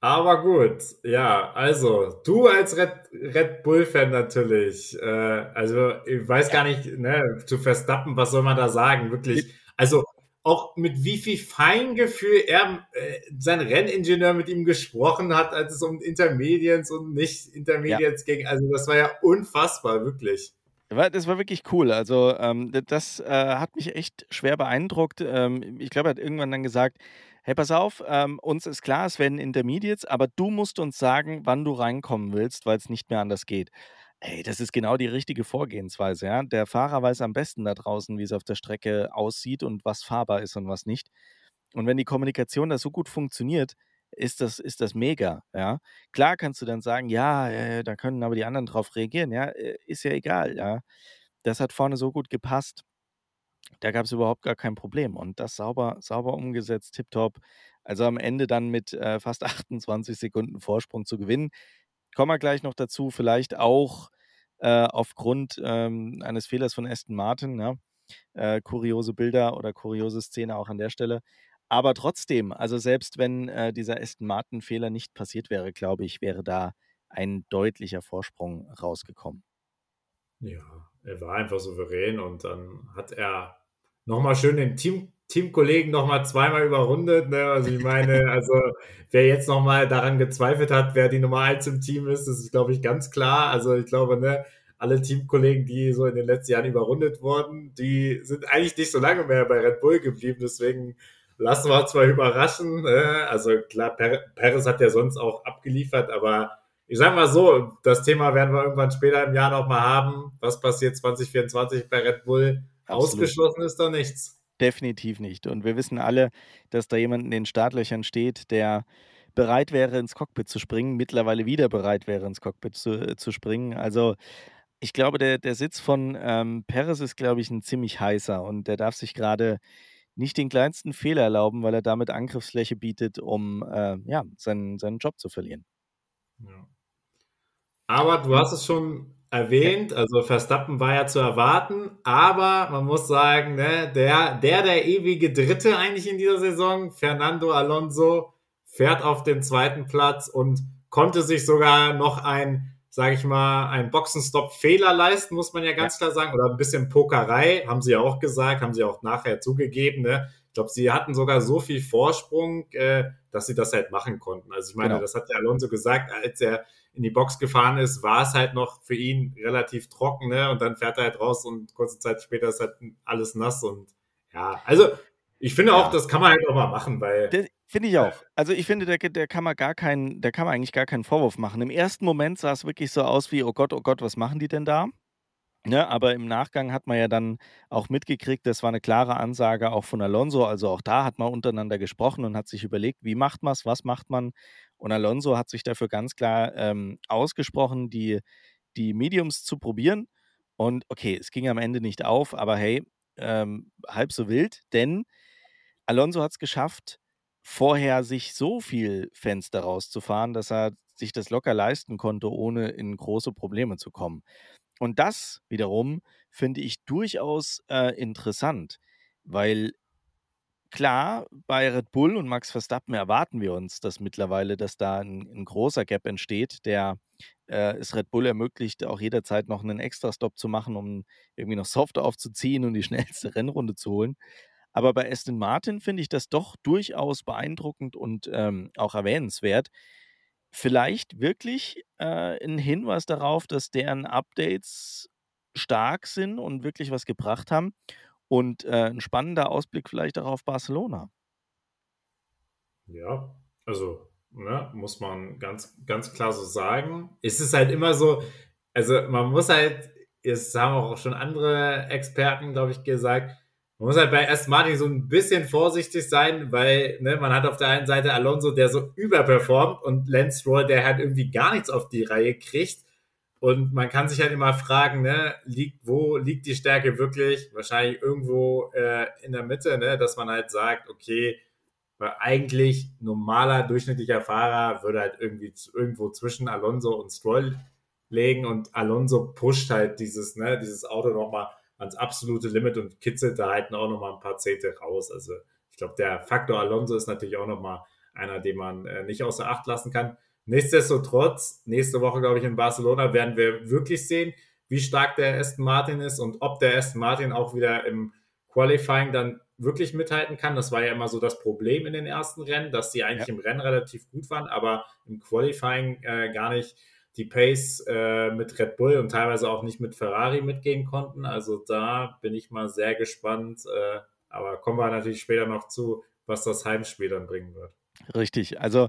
Aber gut, ja, also du als Red, Red Bull-Fan natürlich. Äh, also ich weiß gar nicht, ne, zu Verstappen, was soll man da sagen? Wirklich, also auch mit wie viel Feingefühl er, äh, sein Renningenieur mit ihm gesprochen hat, als es um Intermediates und nicht Intermediates ja. ging. Also das war ja unfassbar, wirklich. Das war wirklich cool. Also ähm, das äh, hat mich echt schwer beeindruckt. Ähm, ich glaube, er hat irgendwann dann gesagt, hey, pass auf, ähm, uns ist klar, es werden Intermediates, aber du musst uns sagen, wann du reinkommen willst, weil es nicht mehr anders geht. Ey, das ist genau die richtige Vorgehensweise, ja. Der Fahrer weiß am besten da draußen, wie es auf der Strecke aussieht und was fahrbar ist und was nicht. Und wenn die Kommunikation da so gut funktioniert, ist das, ist das mega, ja. Klar kannst du dann sagen, ja, äh, da können aber die anderen drauf reagieren, ja, äh, ist ja egal, ja. Das hat vorne so gut gepasst. Da gab es überhaupt gar kein Problem und das sauber, sauber umgesetzt, tipptopp. Also am Ende dann mit äh, fast [laughs] 28 Sekunden Vorsprung zu gewinnen. Kommen wir gleich noch dazu, vielleicht auch äh, aufgrund ähm, eines Fehlers von Aston Martin. Ja? Äh, kuriose Bilder oder kuriose Szene auch an der Stelle. Aber trotzdem, also selbst wenn äh, dieser Aston Martin-Fehler nicht passiert wäre, glaube ich, wäre da ein deutlicher Vorsprung rausgekommen. Ja, er war einfach souverän und dann hat er nochmal schön den Team, Teamkollegen nochmal zweimal überrundet. Ne? Also ich meine, [laughs] also wer jetzt nochmal daran gezweifelt hat, wer die Nummer eins im Team ist, das ist, glaube ich, ganz klar. Also ich glaube, ne, alle Teamkollegen, die so in den letzten Jahren überrundet wurden, die sind eigentlich nicht so lange mehr bei Red Bull geblieben. Deswegen lassen wir uns mal überraschen. Ne? Also klar, Perez hat ja sonst auch abgeliefert, aber ich sag mal so, das Thema werden wir irgendwann später im Jahr nochmal haben. Was passiert 2024 bei Red Bull? Absolut. Ausgeschlossen ist da nichts. Definitiv nicht. Und wir wissen alle, dass da jemand in den Startlöchern steht, der bereit wäre, ins Cockpit zu springen, mittlerweile wieder bereit wäre, ins Cockpit zu, äh, zu springen. Also ich glaube, der, der Sitz von ähm, Perez ist, glaube ich, ein ziemlich heißer und der darf sich gerade nicht den kleinsten Fehler erlauben, weil er damit Angriffsfläche bietet, um äh, ja, seinen, seinen Job zu verlieren. Ja. Aber du hast es schon erwähnt, also Verstappen war ja zu erwarten, aber man muss sagen, ne, der, der, der ewige Dritte eigentlich in dieser Saison, Fernando Alonso, fährt auf den zweiten Platz und konnte sich sogar noch ein, sage ich mal, ein Boxenstopp-Fehler leisten, muss man ja ganz klar sagen, oder ein bisschen Pokerei, haben sie ja auch gesagt, haben sie auch nachher zugegeben, ne? Ich glaube, sie hatten sogar so viel Vorsprung, äh, dass sie das halt machen konnten. Also ich meine, genau. das hat ja Alonso gesagt, als er in die Box gefahren ist, war es halt noch für ihn relativ trocken, ne? Und dann fährt er halt raus und kurze Zeit später ist halt alles nass und ja, also ich finde auch, ja. das kann man halt auch mal machen, weil. Finde ich auch. Also ich finde, der, der kann man gar keinen, der kann man eigentlich gar keinen Vorwurf machen. Im ersten Moment sah es wirklich so aus wie, oh Gott, oh Gott, was machen die denn da? Ne, aber im Nachgang hat man ja dann auch mitgekriegt, das war eine klare Ansage auch von Alonso. Also auch da hat man untereinander gesprochen und hat sich überlegt, wie macht man es, was macht man. Und Alonso hat sich dafür ganz klar ähm, ausgesprochen, die, die Mediums zu probieren. Und okay, es ging am Ende nicht auf, aber hey, ähm, halb so wild, denn Alonso hat es geschafft, vorher sich so viel Fenster rauszufahren, dass er sich das locker leisten konnte, ohne in große Probleme zu kommen. Und das wiederum finde ich durchaus äh, interessant, weil klar, bei Red Bull und Max Verstappen erwarten wir uns, dass mittlerweile, dass da ein, ein großer Gap entsteht, der äh, es Red Bull ermöglicht, auch jederzeit noch einen Extra-Stop zu machen, um irgendwie noch Soft aufzuziehen und die [laughs] schnellste Rennrunde zu holen. Aber bei Aston Martin finde ich das doch durchaus beeindruckend und ähm, auch erwähnenswert. Vielleicht wirklich äh, ein Hinweis darauf, dass deren Updates stark sind und wirklich was gebracht haben. Und äh, ein spannender Ausblick vielleicht auch auf Barcelona. Ja, also ne, muss man ganz, ganz klar so sagen. Es ist halt immer so, also man muss halt, es haben auch schon andere Experten, glaube ich, gesagt, man muss halt bei Aston Martin so ein bisschen vorsichtig sein, weil ne, man hat auf der einen Seite Alonso, der so überperformt und Lance Stroll, der halt irgendwie gar nichts auf die Reihe kriegt. Und man kann sich halt immer fragen, ne, liegt, wo liegt die Stärke wirklich? Wahrscheinlich irgendwo äh, in der Mitte, ne, dass man halt sagt, okay, weil eigentlich normaler, durchschnittlicher Fahrer würde halt irgendwie irgendwo zwischen Alonso und Stroll legen und Alonso pusht halt dieses, ne, dieses Auto nochmal ans absolute Limit und kitzelt da halt auch nochmal ein paar Zehntel raus. Also ich glaube, der Faktor Alonso ist natürlich auch nochmal einer, den man äh, nicht außer Acht lassen kann. Nichtsdestotrotz, nächste Woche, glaube ich, in Barcelona werden wir wirklich sehen, wie stark der Aston Martin ist und ob der Aston Martin auch wieder im Qualifying dann wirklich mithalten kann. Das war ja immer so das Problem in den ersten Rennen, dass sie eigentlich ja. im Rennen relativ gut waren, aber im Qualifying äh, gar nicht die Pace äh, mit Red Bull und teilweise auch nicht mit Ferrari mitgehen konnten. Also da bin ich mal sehr gespannt. Äh, aber kommen wir natürlich später noch zu, was das Heimspiel dann bringen wird. Richtig. Also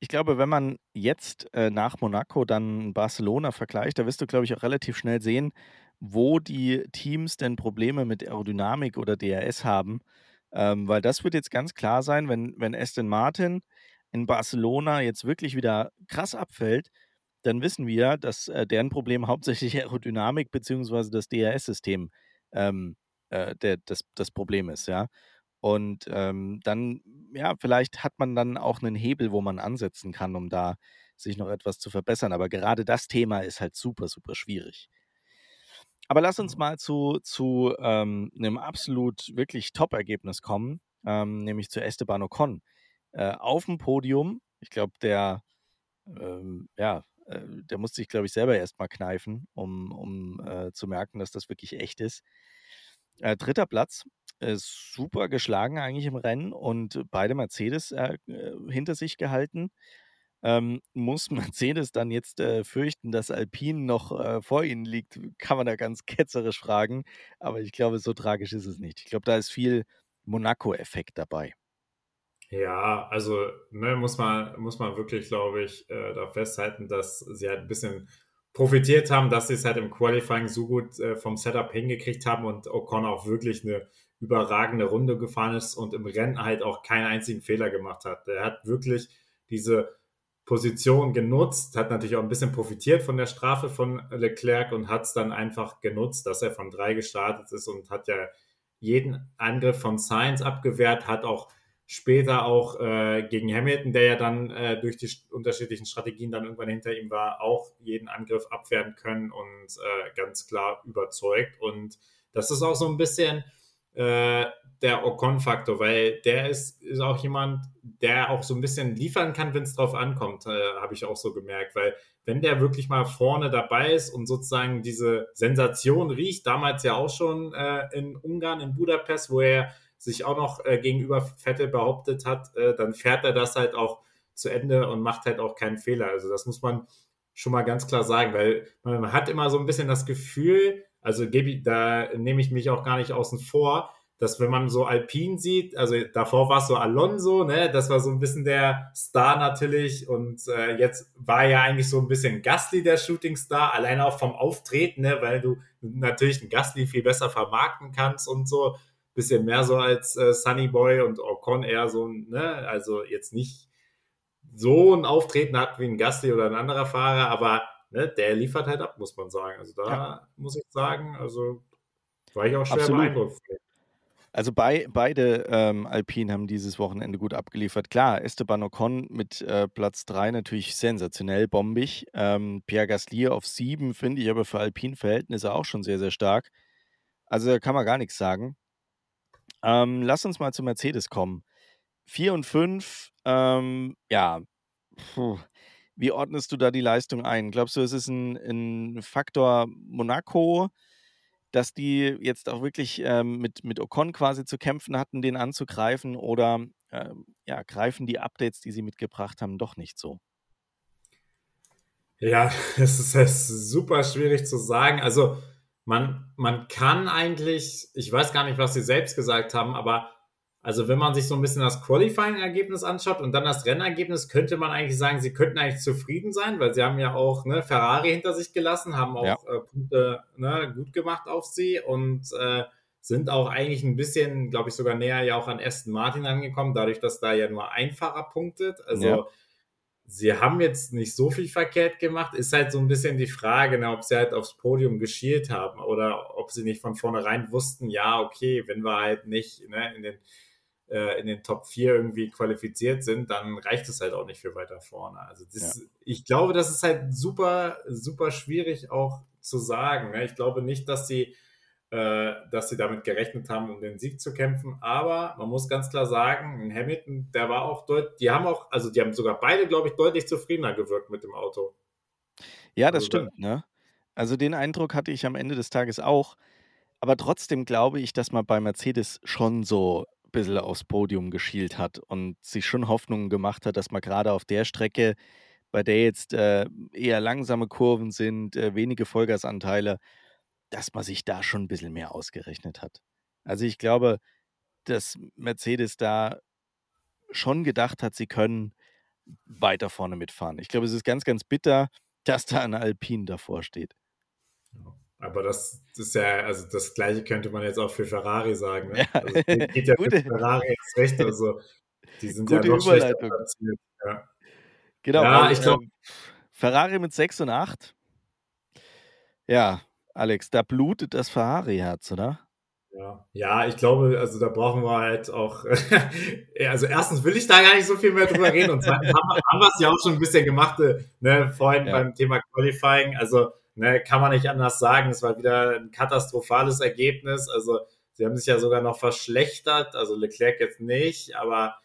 ich glaube, wenn man jetzt äh, nach Monaco dann Barcelona vergleicht, da wirst du, glaube ich, auch relativ schnell sehen, wo die Teams denn Probleme mit Aerodynamik oder DRS haben. Ähm, weil das wird jetzt ganz klar sein, wenn, wenn Aston Martin in Barcelona jetzt wirklich wieder krass abfällt, dann wissen wir, dass äh, deren Problem [laughs] hauptsächlich Aerodynamik bzw. das DRS-System ähm, äh, das, das Problem ist, ja. Und ähm, dann, ja, vielleicht hat man dann auch einen Hebel, wo man ansetzen kann, um da sich noch etwas zu verbessern. Aber gerade das Thema ist halt super, super schwierig. Aber lass uns mal zu, zu ähm, einem absolut wirklich Top-Ergebnis kommen, ähm, nämlich zu Esteban Ocon. Äh, auf dem Podium, ich glaube, der, ähm, ja, äh, der musste sich, glaube ich, selber erstmal kneifen, um, um äh, zu merken, dass das wirklich echt ist. Äh, dritter Platz, ist super geschlagen eigentlich im Rennen und beide Mercedes äh, äh, hinter sich gehalten ähm, muss [laughs] Mercedes dann jetzt äh, fürchten, dass Alpine noch äh, vor ihnen liegt, kann man da ganz [laughs] ketzerisch fragen. Aber ich glaube, so tragisch ist es nicht. Ich glaube, da ist viel Monaco-Effekt dabei. Ja, also ne, muss, man, muss man wirklich, glaube ich, äh, da festhalten, dass sie halt ein bisschen profitiert haben, dass sie es halt im Qualifying so gut äh, vom Setup hingekriegt haben und Ocon auch wirklich eine überragende Runde gefahren ist und im Rennen halt auch keinen einzigen Fehler gemacht hat. Er hat wirklich diese Position genutzt, hat natürlich auch ein bisschen profitiert von der Strafe von Leclerc und hat es dann einfach genutzt, dass er von drei gestartet ist und hat ja jeden Angriff von Sainz abgewehrt, hat auch später auch äh, gegen Hamilton, der ja dann äh, durch die unterschiedlichen Strategien dann irgendwann hinter ihm war, auch jeden Angriff abwehren können und äh, ganz klar überzeugt. Und das ist auch so ein bisschen äh, der Ocon-Faktor, weil der ist, ist auch jemand, der auch so ein bisschen liefern kann, wenn es drauf ankommt, äh, habe ich auch so gemerkt, weil wenn der wirklich mal vorne dabei ist und sozusagen diese Sensation riecht, damals ja auch schon äh, in Ungarn, in Budapest, wo er sich auch noch äh, gegenüber Vettel behauptet hat, äh, dann fährt er das halt auch zu Ende und macht halt auch keinen Fehler. Also das muss man schon mal ganz klar sagen, weil man hat immer so ein bisschen das Gefühl, also da nehme ich mich auch gar nicht außen vor, dass wenn man so Alpin sieht, also davor war es so Alonso, ne, das war so ein bisschen der Star natürlich und äh, jetzt war ja eigentlich so ein bisschen Gasly der Shootingstar, alleine auch vom Auftreten, ne, weil du natürlich einen Gasly viel besser vermarkten kannst und so, bisschen mehr so als äh, Sunny Boy und Ocon eher so, ne, also jetzt nicht so ein Auftreten hat wie ein Gasly oder ein anderer Fahrer, aber ne, der liefert halt ab, muss man sagen. Also da ja. muss ich sagen, also war ich auch schwer Absolut. beeindruckt. Also bei, beide ähm, Alpinen haben dieses Wochenende gut abgeliefert. Klar, Esteban Ocon mit äh, Platz 3 natürlich sensationell, bombig. Ähm, Pierre Gasly auf 7 finde ich aber für Alpin-Verhältnisse auch schon sehr, sehr stark. Also da kann man gar nichts sagen. Ähm, lass uns mal zu Mercedes kommen. 4 und 5, ähm, ja, puh. Wie ordnest du da die Leistung ein? Glaubst du, es ist ein, ein Faktor Monaco? dass die jetzt auch wirklich ähm, mit, mit Ocon quasi zu kämpfen hatten, den anzugreifen oder ähm, ja, greifen die Updates, die sie mitgebracht haben, doch nicht so? Ja, [laughs] es ist, es ist super schwierig zu sagen. Also man, man kann eigentlich, ich weiß gar nicht, was sie selbst gesagt haben, aber also wenn man sich so ein bisschen das Qualifying-Ergebnis anschaut und dann das Rennergebnis, könnte man eigentlich sagen, sie könnten eigentlich zufrieden sein, weil sie haben ja auch ne, Ferrari hinter sich gelassen, haben auch ja. äh, Punkte ne, gut gemacht auf sie und äh, sind auch eigentlich ein bisschen, glaube ich, sogar näher ja auch an Aston Martin angekommen, dadurch, dass da ja nur ein Fahrer punktet. Also ja. sie haben jetzt nicht so viel verkehrt gemacht. Ist halt so ein bisschen die Frage, ne, ob sie halt aufs Podium geschielt haben oder ob sie nicht von vornherein wussten, ja, okay, wenn wir halt nicht ne, in den in den Top 4 irgendwie qualifiziert sind, dann reicht es halt auch nicht für weiter vorne. Also das, ja. ich glaube, das ist halt super, super schwierig auch zu sagen. Ne? Ich glaube nicht, dass sie, äh, dass sie damit gerechnet haben, um den Sieg zu kämpfen. Aber man muss ganz klar sagen, Hamilton, der war auch deutlich, die haben auch, also die haben sogar beide, glaube ich, deutlich zufriedener gewirkt mit dem Auto. Ja, das also, stimmt, ne? Also den Eindruck hatte ich am Ende des Tages auch. Aber trotzdem glaube ich, dass man bei Mercedes schon so ein bisschen aufs Podium geschielt hat und sich schon Hoffnungen gemacht hat, dass man gerade auf der Strecke, bei der jetzt äh, eher langsame Kurven sind, äh, wenige Vollgasanteile, dass man sich da schon ein bisschen mehr ausgerechnet hat. Also ich glaube, dass Mercedes da schon gedacht hat, sie können weiter vorne mitfahren. Ich glaube, es ist ganz, ganz bitter, dass da ein Alpine davor steht. Aber das, ist ja, also das Gleiche könnte man jetzt auch für Ferrari sagen. Ne? Ja. Also geht ja [laughs] für Ferrari jetzt recht. Also die sind Gute ja noch platziert. Ja. Genau, ja, ich glaube. Ähm, Ferrari mit 6 und 8. Ja, Alex, da blutet das Ferrari-Herz, oder? Ja. ja, ich glaube, also da brauchen wir halt auch, [laughs] also erstens will ich da gar nicht so viel mehr drüber reden und zweitens haben, haben wir es ja auch schon ein bisschen gemacht, äh, ne, vorhin ja. beim Thema Qualifying, also ne, kann man nicht anders sagen, es war wieder ein katastrophales Ergebnis, also sie haben sich ja sogar noch verschlechtert, also Leclerc jetzt nicht, aber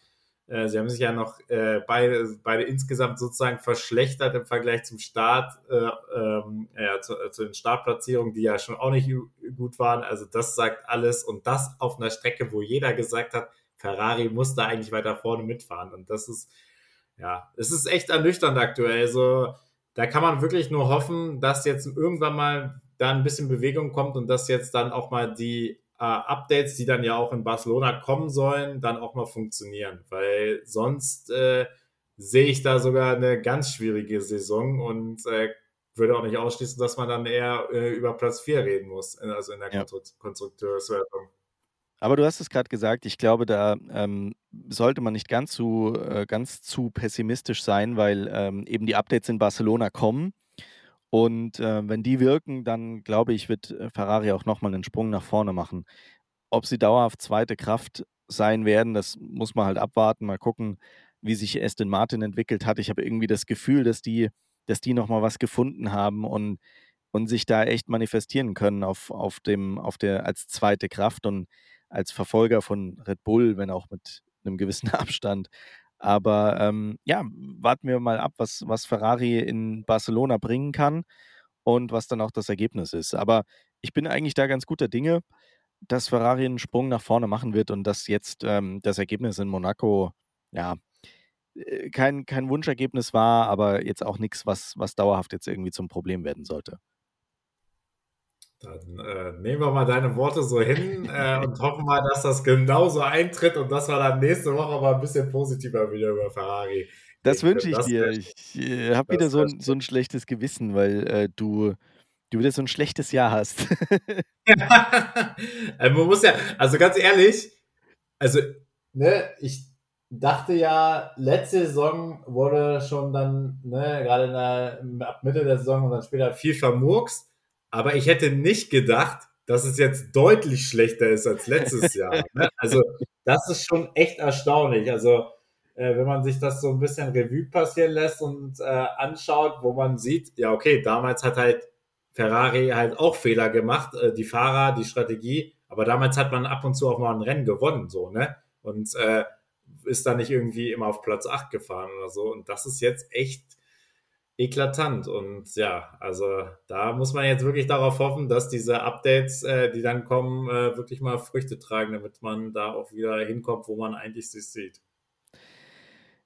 äh, sie haben sich ja noch äh, beide, beide insgesamt sozusagen verschlechtert im Vergleich zum Start, äh, ähm, ja, zu, äh, zu, den Startplatzierungen, die ja schon auch nicht gut waren. Also das sagt alles und das auf einer Strecke, wo jeder gesagt hat, Ferrari muss da eigentlich weiter vorne mitfahren. Und das ist, ja, es ist echt ernüchternd aktuell. So, da kann man wirklich nur hoffen, dass jetzt irgendwann mal da ein bisschen Bewegung kommt und dass jetzt dann auch mal die äh, Updates, die dann ja auch in Barcelona kommen sollen, dann auch mal funktionieren. Weil sonst äh, sehe ich da sogar eine ganz schwierige Saison und äh, würde auch nicht ausschließen, dass man dann eher äh, über Platz 4 reden muss, also in der ja. Konstrukteurswertung. Aber du hast es gerade gesagt, ich glaube, da ähm, sollte man nicht ganz zu, äh, ganz zu pessimistisch sein, weil ähm, eben die Updates in Barcelona kommen. Und äh, wenn die wirken, dann glaube ich, wird äh, Ferrari auch nochmal einen Sprung nach vorne machen. Ob sie dauerhaft zweite Kraft sein werden, das muss man halt abwarten. Mal gucken, wie sich Aston Martin entwickelt hat. Ich habe irgendwie das Gefühl, dass die, dass die nochmal was gefunden haben und, und sich da echt manifestieren können auf, auf dem, auf der, als zweite Kraft und als Verfolger von Red Bull, wenn auch mit einem gewissen [laughs] Abstand. Aber ähm, ja, warten wir mal ab, was, was Ferrari in Barcelona bringen kann und was dann auch das Ergebnis ist. Aber ich bin eigentlich da ganz guter Dinge, dass Ferrari einen Sprung nach vorne machen wird und dass jetzt ähm, das Ergebnis in Monaco, ja, äh, kein, kein Wunschergebnis war, aber jetzt auch nichts, was, was dauerhaft jetzt irgendwie zum Problem werden sollte. Dann äh, nehmen wir mal deine Worte so hin äh, [laughs] und hoffen mal, dass das genauso eintritt und dass wir dann nächste Woche mal ein bisschen positiver wieder über Ferrari. Das wünsche ich das dir. Ich äh, habe wieder so ein, so ein schlechtes Gewissen, weil äh, du, du wieder so ein schlechtes Jahr hast. also [laughs] man muss ja, also ganz ehrlich, also, ne, ich dachte ja, letzte Saison wurde schon dann, ne, gerade in der, ab Mitte der Saison und dann später viel vermurkst. Aber ich hätte nicht gedacht, dass es jetzt deutlich schlechter ist als letztes [laughs] Jahr. Ne? Also das ist schon echt erstaunlich. Also äh, wenn man sich das so ein bisschen Revue passieren lässt und äh, anschaut, wo man sieht, ja okay, damals hat halt Ferrari halt auch Fehler gemacht, äh, die Fahrer, die Strategie, aber damals hat man ab und zu auch mal ein Rennen gewonnen, so, ne? Und äh, ist da nicht irgendwie immer auf Platz 8 gefahren oder so. Und das ist jetzt echt eklatant. Und ja, also da muss man jetzt wirklich darauf hoffen, dass diese Updates, äh, die dann kommen, äh, wirklich mal Früchte tragen, damit man da auch wieder hinkommt, wo man eigentlich sich sieht.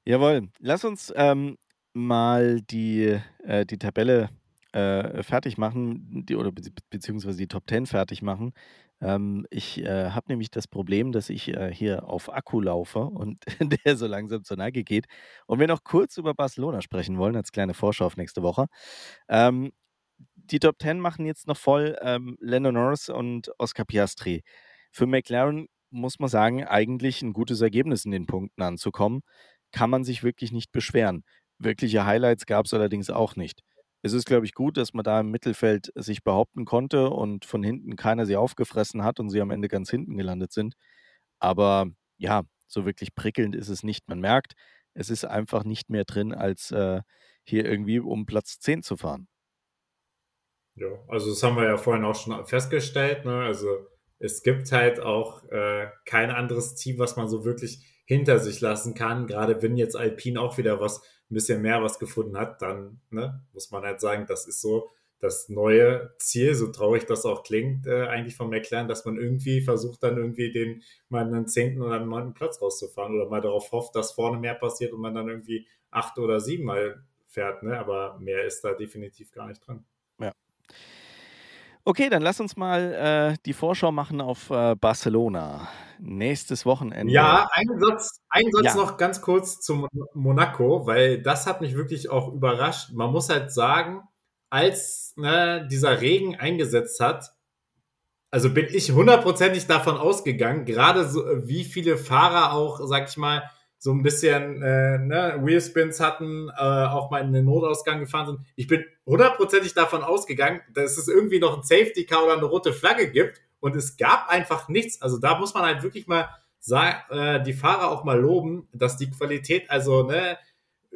Jawohl. Lass uns ähm, mal die, äh, die Tabelle äh, fertig machen, die, oder be beziehungsweise die Top 10 fertig machen. Ähm, ich äh, habe nämlich das Problem, dass ich äh, hier auf Akku laufe und [laughs] der so langsam zur Neige geht. Und wir noch kurz über Barcelona sprechen wollen, als kleine Vorschau auf nächste Woche. Ähm, die Top 10 machen jetzt noch voll ähm, Lando Norris und Oscar Piastri. Für McLaren muss man sagen, eigentlich ein gutes Ergebnis in den Punkten anzukommen. Kann man sich wirklich nicht beschweren. Wirkliche Highlights gab es allerdings auch nicht es ist, glaube ich, gut, dass man da im Mittelfeld sich behaupten konnte und von hinten keiner sie aufgefressen hat und sie am Ende ganz hinten gelandet sind. Aber ja, so wirklich prickelnd ist es nicht. Man merkt, es ist einfach nicht mehr drin, als äh, hier irgendwie um Platz 10 zu fahren. Ja, also das haben wir ja vorhin auch schon festgestellt. Ne? Also es gibt halt auch äh, kein anderes Team, was man so wirklich hinter sich lassen kann. Gerade wenn jetzt Alpine auch wieder was, ein bisschen mehr was gefunden hat, dann ne, muss man halt sagen, das ist so das neue Ziel, so traurig das auch klingt, äh, eigentlich von McLaren, dass man irgendwie versucht, dann irgendwie den mal einen zehnten oder einen neunten Platz rauszufahren oder mal darauf hofft, dass vorne mehr passiert und man dann irgendwie acht oder sieben Mal fährt, ne? Aber mehr ist da definitiv gar nicht drin. Ja. Okay, dann lass uns mal äh, die Vorschau machen auf äh, Barcelona. Nächstes Wochenende. Ja, ein Satz, ein Satz ja. noch ganz kurz zu Monaco, weil das hat mich wirklich auch überrascht. Man muss halt sagen, als ne, dieser Regen eingesetzt hat, also bin ich hundertprozentig davon ausgegangen, gerade so, wie viele Fahrer auch, sag ich mal, so ein bisschen äh, ne, Wheelspins hatten, äh, auch mal in den Notausgang gefahren sind. Ich bin hundertprozentig davon ausgegangen, dass es irgendwie noch ein Safety Car oder eine rote Flagge gibt und es gab einfach nichts. Also da muss man halt wirklich mal sagen, äh, die Fahrer auch mal loben, dass die Qualität, also ne,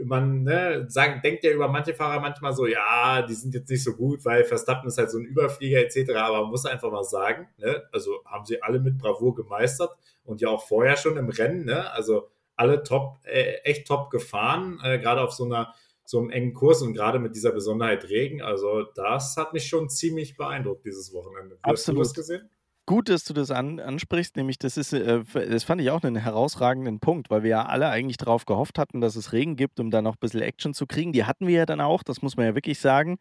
man ne, sagen, denkt ja über manche Fahrer manchmal so, ja, die sind jetzt nicht so gut, weil Verstappen ist halt so ein Überflieger etc. Aber man muss einfach mal sagen, ne, also haben sie alle mit Bravour gemeistert und ja auch vorher schon im Rennen, ne, also alle top, äh, echt top gefahren, äh, gerade auf so einer so einem engen Kurs und gerade mit dieser Besonderheit Regen. Also das hat mich schon ziemlich beeindruckt dieses Wochenende. Absolut. Hast du das gesehen? Gut, dass du das an, ansprichst, nämlich das ist, äh, das fand ich auch einen herausragenden Punkt, weil wir ja alle eigentlich darauf gehofft hatten, dass es Regen gibt, um da noch ein bisschen Action zu kriegen. Die hatten wir ja dann auch, das muss man ja wirklich sagen.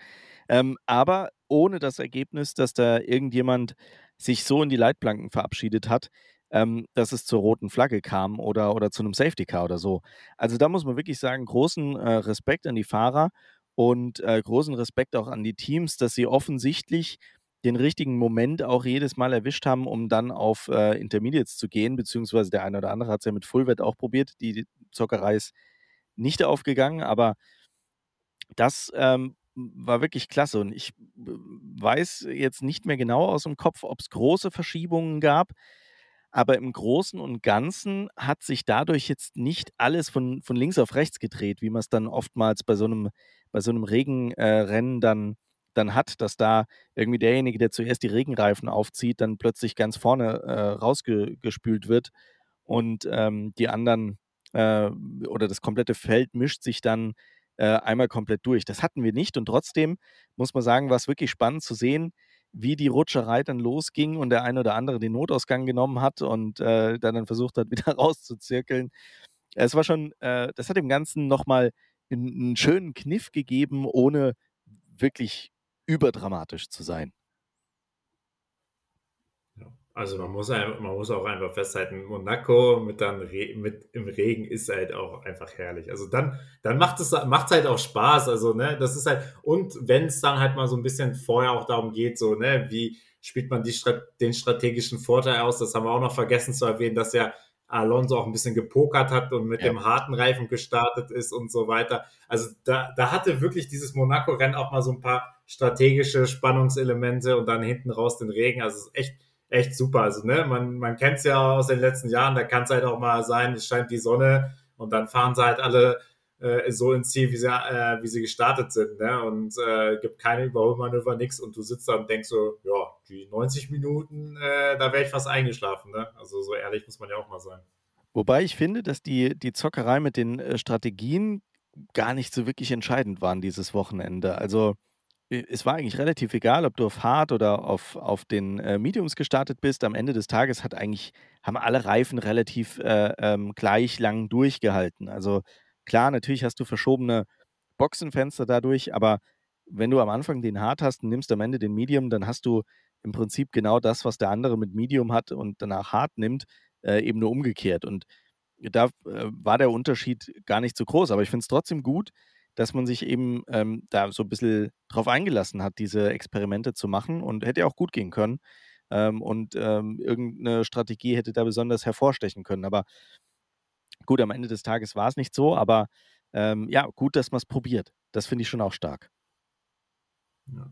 Ähm, aber ohne das Ergebnis, dass da irgendjemand sich so in die Leitplanken verabschiedet hat, ähm, dass es zur roten Flagge kam oder, oder zu einem Safety Car oder so. Also da muss man wirklich sagen, großen äh, Respekt an die Fahrer und äh, großen Respekt auch an die Teams, dass sie offensichtlich den richtigen Moment auch jedes Mal erwischt haben, um dann auf äh, Intermediates zu gehen, beziehungsweise der eine oder andere hat es ja mit Fullwet auch probiert. Die Zockerei ist nicht aufgegangen, aber das ähm, war wirklich klasse. Und ich weiß jetzt nicht mehr genau aus dem Kopf, ob es große Verschiebungen gab. Aber im Großen und Ganzen hat sich dadurch jetzt nicht alles von, von links auf rechts gedreht, wie man es dann oftmals bei so einem, bei so einem Regenrennen äh, dann dann hat, dass da irgendwie derjenige, der zuerst die Regenreifen aufzieht, dann plötzlich ganz vorne äh, rausgespült wird und ähm, die anderen äh, oder das komplette Feld mischt sich dann äh, einmal komplett durch. Das hatten wir nicht und trotzdem muss man sagen, war es wirklich spannend zu sehen, wie die Rutscherei dann losging und der eine oder andere den Notausgang genommen hat und äh, dann, versucht hat, [laughs] wieder rauszuzirkeln. Es war schon, äh, das hat dem Ganzen nochmal einen, einen schönen Kniff gegeben, ohne wirklich überdramatisch zu sein. Also man muss, man muss auch einfach festhalten, Monaco mit dann Re mit im Regen ist halt auch einfach herrlich. Also dann, dann macht es macht halt auch Spaß. Also ne, das ist halt und wenn es dann halt mal so ein bisschen vorher auch darum geht, so ne, wie spielt man die, den strategischen Vorteil aus? Das haben wir auch noch vergessen zu erwähnen, dass ja Alonso auch ein bisschen gepokert hat und mit ja. dem harten Reifen gestartet ist und so weiter. Also da, da hatte wirklich dieses Monaco-Rennen auch mal so ein paar strategische Spannungselemente und dann hinten raus den Regen. Also es ist echt, echt super. Also, ne, man, man kennt es ja aus den letzten Jahren, da kann es halt auch mal sein, es scheint die Sonne und dann fahren sie halt alle äh, so ins Ziel, wie sie, äh, wie sie gestartet sind, ne? Und äh, gibt keine Überholmanöver, nix und du sitzt da und denkst so, ja, die 90 Minuten, äh, da wäre ich fast eingeschlafen, ne? Also so ehrlich muss man ja auch mal sein. Wobei ich finde, dass die, die Zockerei mit den äh, Strategien gar nicht so wirklich entscheidend waren dieses Wochenende. Also es war eigentlich relativ egal, ob du auf Hard oder auf, auf den äh, Mediums gestartet bist. Am Ende des Tages hat eigentlich, haben alle Reifen relativ äh, ähm, gleich lang durchgehalten. Also klar, natürlich hast du verschobene Boxenfenster dadurch, aber wenn du am Anfang den Hard hast und nimmst am Ende den Medium, dann hast du im Prinzip genau das, was der andere mit Medium hat und danach Hard nimmt, äh, eben nur umgekehrt. Und da äh, war der Unterschied gar nicht so groß. Aber ich finde es trotzdem gut, dass man sich eben ähm, da so ein bisschen drauf eingelassen hat, diese Experimente zu machen und hätte auch gut gehen können. Ähm, und ähm, irgendeine Strategie hätte da besonders hervorstechen können. Aber gut, am Ende des Tages war es nicht so, aber ähm, ja, gut, dass man es probiert. Das finde ich schon auch stark. Ja.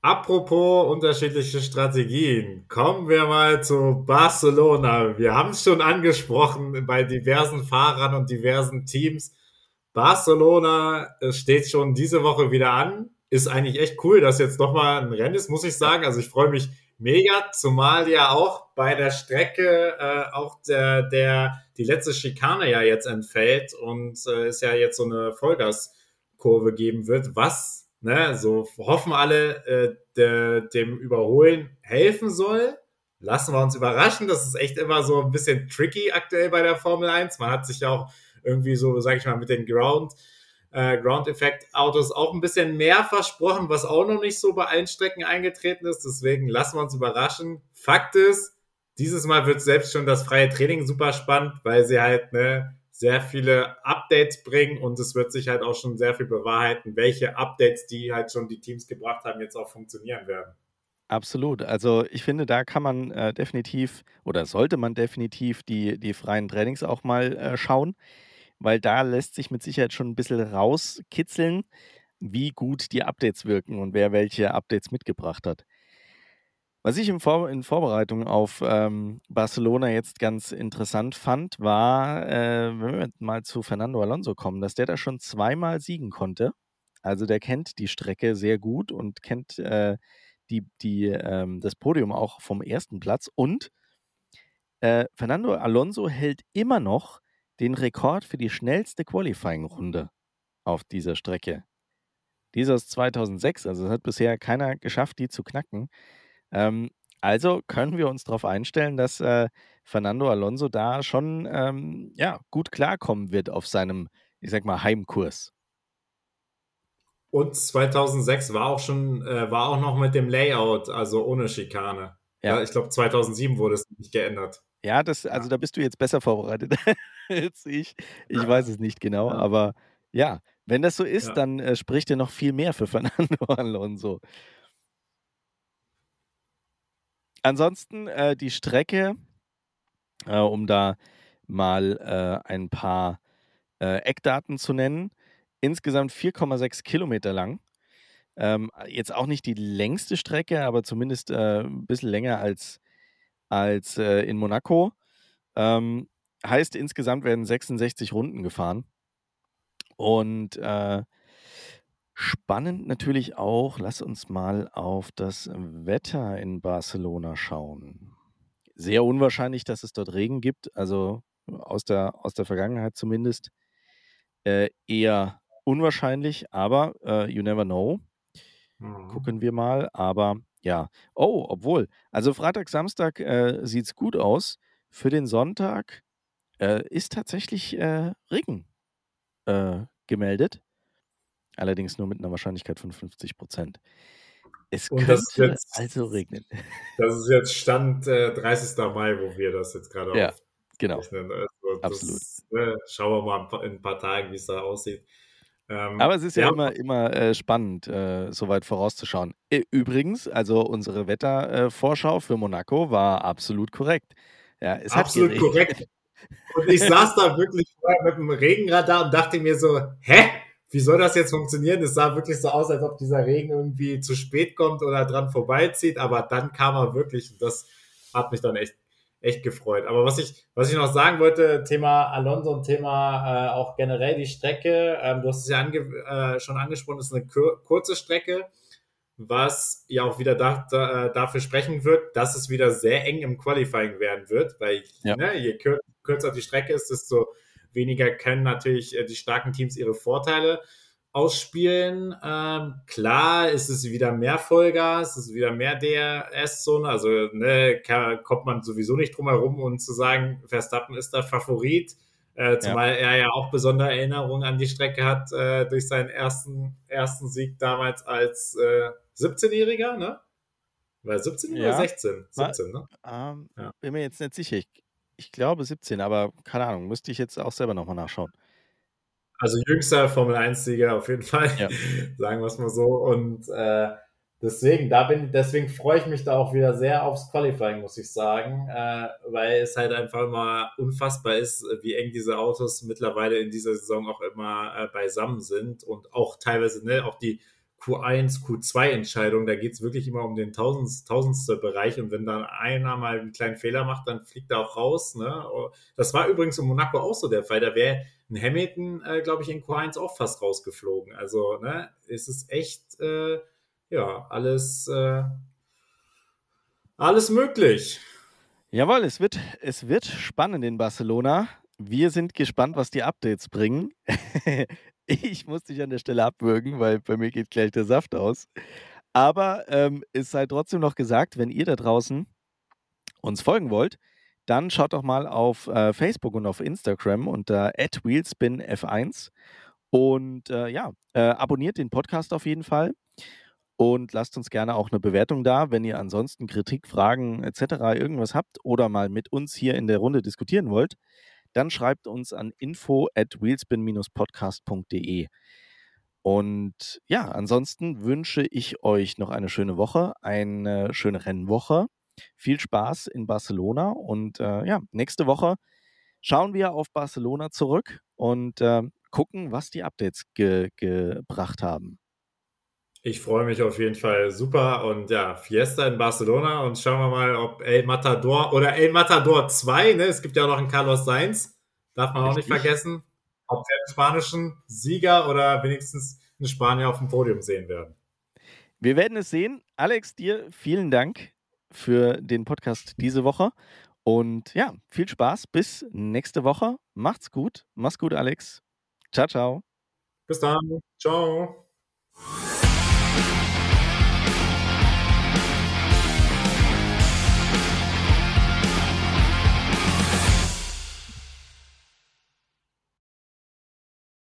Apropos unterschiedliche Strategien, kommen wir mal zu Barcelona. Wir haben es schon angesprochen bei diversen Fahrern und diversen Teams. Barcelona steht schon diese Woche wieder an. Ist eigentlich echt cool, dass jetzt nochmal ein Rennen ist, muss ich sagen. Also ich freue mich mega, zumal ja auch bei der Strecke äh, auch der, der, die letzte Schikane ja jetzt entfällt und äh, es ja jetzt so eine Vollgaskurve geben wird, was ne, so hoffen alle, äh, de, dem Überholen helfen soll. Lassen wir uns überraschen. Das ist echt immer so ein bisschen tricky aktuell bei der Formel 1. Man hat sich ja auch irgendwie so, sag ich mal, mit den Ground, äh, Ground-Effekt-Autos auch ein bisschen mehr versprochen, was auch noch nicht so bei allen Strecken eingetreten ist. Deswegen lassen wir uns überraschen. Fakt ist, dieses Mal wird selbst schon das freie Training super spannend, weil sie halt ne, sehr viele Updates bringen und es wird sich halt auch schon sehr viel bewahrheiten, welche Updates, die halt schon die Teams gebracht haben, jetzt auch funktionieren werden. Absolut. Also ich finde, da kann man äh, definitiv oder sollte man definitiv die, die freien Trainings auch mal äh, schauen, weil da lässt sich mit Sicherheit schon ein bisschen rauskitzeln, wie gut die Updates wirken und wer welche Updates mitgebracht hat. Was ich in, Vor in Vorbereitung auf ähm, Barcelona jetzt ganz interessant fand, war, äh, wenn wir mal zu Fernando Alonso kommen, dass der da schon zweimal siegen konnte. Also der kennt die Strecke sehr gut und kennt äh, die, die, ähm, das Podium auch vom ersten Platz. Und äh, Fernando Alonso hält immer noch den Rekord für die schnellste Qualifying-Runde auf dieser Strecke. Dieser ist 2006, also hat bisher keiner geschafft, die zu knacken. Ähm, also können wir uns darauf einstellen, dass äh, Fernando Alonso da schon ähm, ja, gut klarkommen wird auf seinem, ich sag mal, Heimkurs. Und 2006 war auch schon, äh, war auch noch mit dem Layout, also ohne Schikane. Ja. ja ich glaube, 2007 wurde es nicht geändert. Ja, das, also ja. da bist du jetzt besser vorbereitet [laughs] als ich. Ich ja. weiß [laughs] es nicht genau, aber ja, wenn das so ist, dann äh, spricht er noch viel mehr für [laughs] Fernando Alonso. Ansonsten äh, die Strecke, äh, um da mal äh, ein paar äh, Eckdaten zu nennen. Insgesamt 4,6 Kilometer lang. Ähm, jetzt auch nicht die längste Strecke, aber zumindest äh, ein bisschen länger als, als äh, in Monaco. Ähm, heißt, insgesamt werden 66 Runden gefahren. Und Spannend natürlich auch, lass uns mal auf das Wetter in Barcelona schauen. Sehr unwahrscheinlich, dass es dort Regen gibt, also aus der, aus der Vergangenheit zumindest. Äh, eher unwahrscheinlich, aber äh, you never know. Mhm. Gucken wir mal, aber ja. Oh, obwohl, also Freitag, Samstag äh, sieht es gut aus. Für den Sonntag äh, ist tatsächlich äh, Regen äh, gemeldet. Allerdings nur mit einer Wahrscheinlichkeit von 50 Prozent. Es Und könnte jetzt, also regnen. Das ist jetzt Stand äh, 30. Mai, wo wir das jetzt gerade ja, genau. Also Absolut. äh, schauen wir mal in ein paar Tagen, wie es da aussieht. Ähm, Aber es ist ja, ja immer, immer äh, spannend, äh, so weit vorauszuschauen. Übrigens, also unsere Wettervorschau für Monaco war absolut korrekt. Ja, es absolut korrekt. Und ich [laughs] saß da wirklich mit dem Regenradar und dachte mir so, hä? wie soll das jetzt funktionieren? Es sah wirklich so aus, als ob dieser Regen irgendwie zu spät kommt oder dran vorbeizieht, aber dann kam er wirklich und das hat mich dann echt, echt gefreut. Aber was ich, was ich noch sagen wollte, Thema Alonso und Thema äh, auch generell die Strecke, ähm, du hast es ja ange äh, schon angesprochen, ist eine kurze Strecke, was ja auch wieder da, da, äh, dafür sprechen wird, dass es wieder sehr eng im Qualifying werden wird, weil ja. ne, je kürzer die Strecke ist, desto weniger können natürlich äh, die starken Teams ihre Vorteile ausspielen. Ähm, klar ist es wieder mehr Vollgas, es ist wieder mehr DRS-Zone, also ne, kann, kommt man sowieso nicht drum herum und zu sagen, Verstappen ist der Favorit, äh, zumal ja. er ja auch besondere Erinnerungen an die Strecke hat äh, durch seinen ersten, ersten Sieg damals als äh, 17-Jähriger, ne? War 17 ja. oder 16? 17, ne? Ähm, ja. Bin mir jetzt nicht sicher. Ich ich glaube 17, aber keine Ahnung, müsste ich jetzt auch selber nochmal nachschauen. Also jüngster Formel 1-Sieger auf jeden Fall, ja. [laughs] sagen wir es mal so. Und äh, deswegen, da bin, deswegen freue ich mich da auch wieder sehr aufs Qualifying, muss ich sagen, äh, weil es halt einfach immer unfassbar ist, wie eng diese Autos mittlerweile in dieser Saison auch immer äh, beisammen sind und auch teilweise ne, auch die Q1, Q2-Entscheidungen. Da geht es wirklich immer um den Tausendst, tausendste Bereich. Und wenn dann einer mal einen kleinen Fehler macht, dann fliegt er auch raus. Ne? Das war übrigens in Monaco auch so der Fall. Da wäre ein Hamilton, äh, glaube ich, in Q1 auch fast rausgeflogen. Also ne, es ist echt, äh, ja, alles, äh, alles möglich. Jawohl, es wird, es wird spannend in Barcelona. Wir sind gespannt, was die Updates bringen. [laughs] ich muss dich an der Stelle abwürgen, weil bei mir geht gleich der Saft aus. Aber ähm, es sei trotzdem noch gesagt, wenn ihr da draußen uns folgen wollt, dann schaut doch mal auf äh, Facebook und auf Instagram unter @wheelspinf1 und äh, ja, äh, abonniert den Podcast auf jeden Fall und lasst uns gerne auch eine Bewertung da, wenn ihr ansonsten Kritik, Fragen etc. irgendwas habt oder mal mit uns hier in der Runde diskutieren wollt, dann schreibt uns an info at wheelspin-podcast.de. Und ja, ansonsten wünsche ich euch noch eine schöne Woche, eine schöne Rennwoche. Viel Spaß in Barcelona und äh, ja, nächste Woche schauen wir auf Barcelona zurück und äh, gucken, was die Updates ge gebracht haben. Ich freue mich auf jeden Fall super und ja, Fiesta in Barcelona und schauen wir mal, ob El Matador oder El Matador 2, ne, es gibt ja auch noch einen Carlos Sainz, darf man Richtig. auch nicht vergessen, ob wir einen spanischen Sieger oder wenigstens einen Spanier auf dem Podium sehen werden. Wir werden es sehen. Alex, dir vielen Dank für den Podcast diese Woche und ja, viel Spaß bis nächste Woche. Macht's gut. Mach's gut, Alex. Ciao, ciao. Bis dann. Ciao.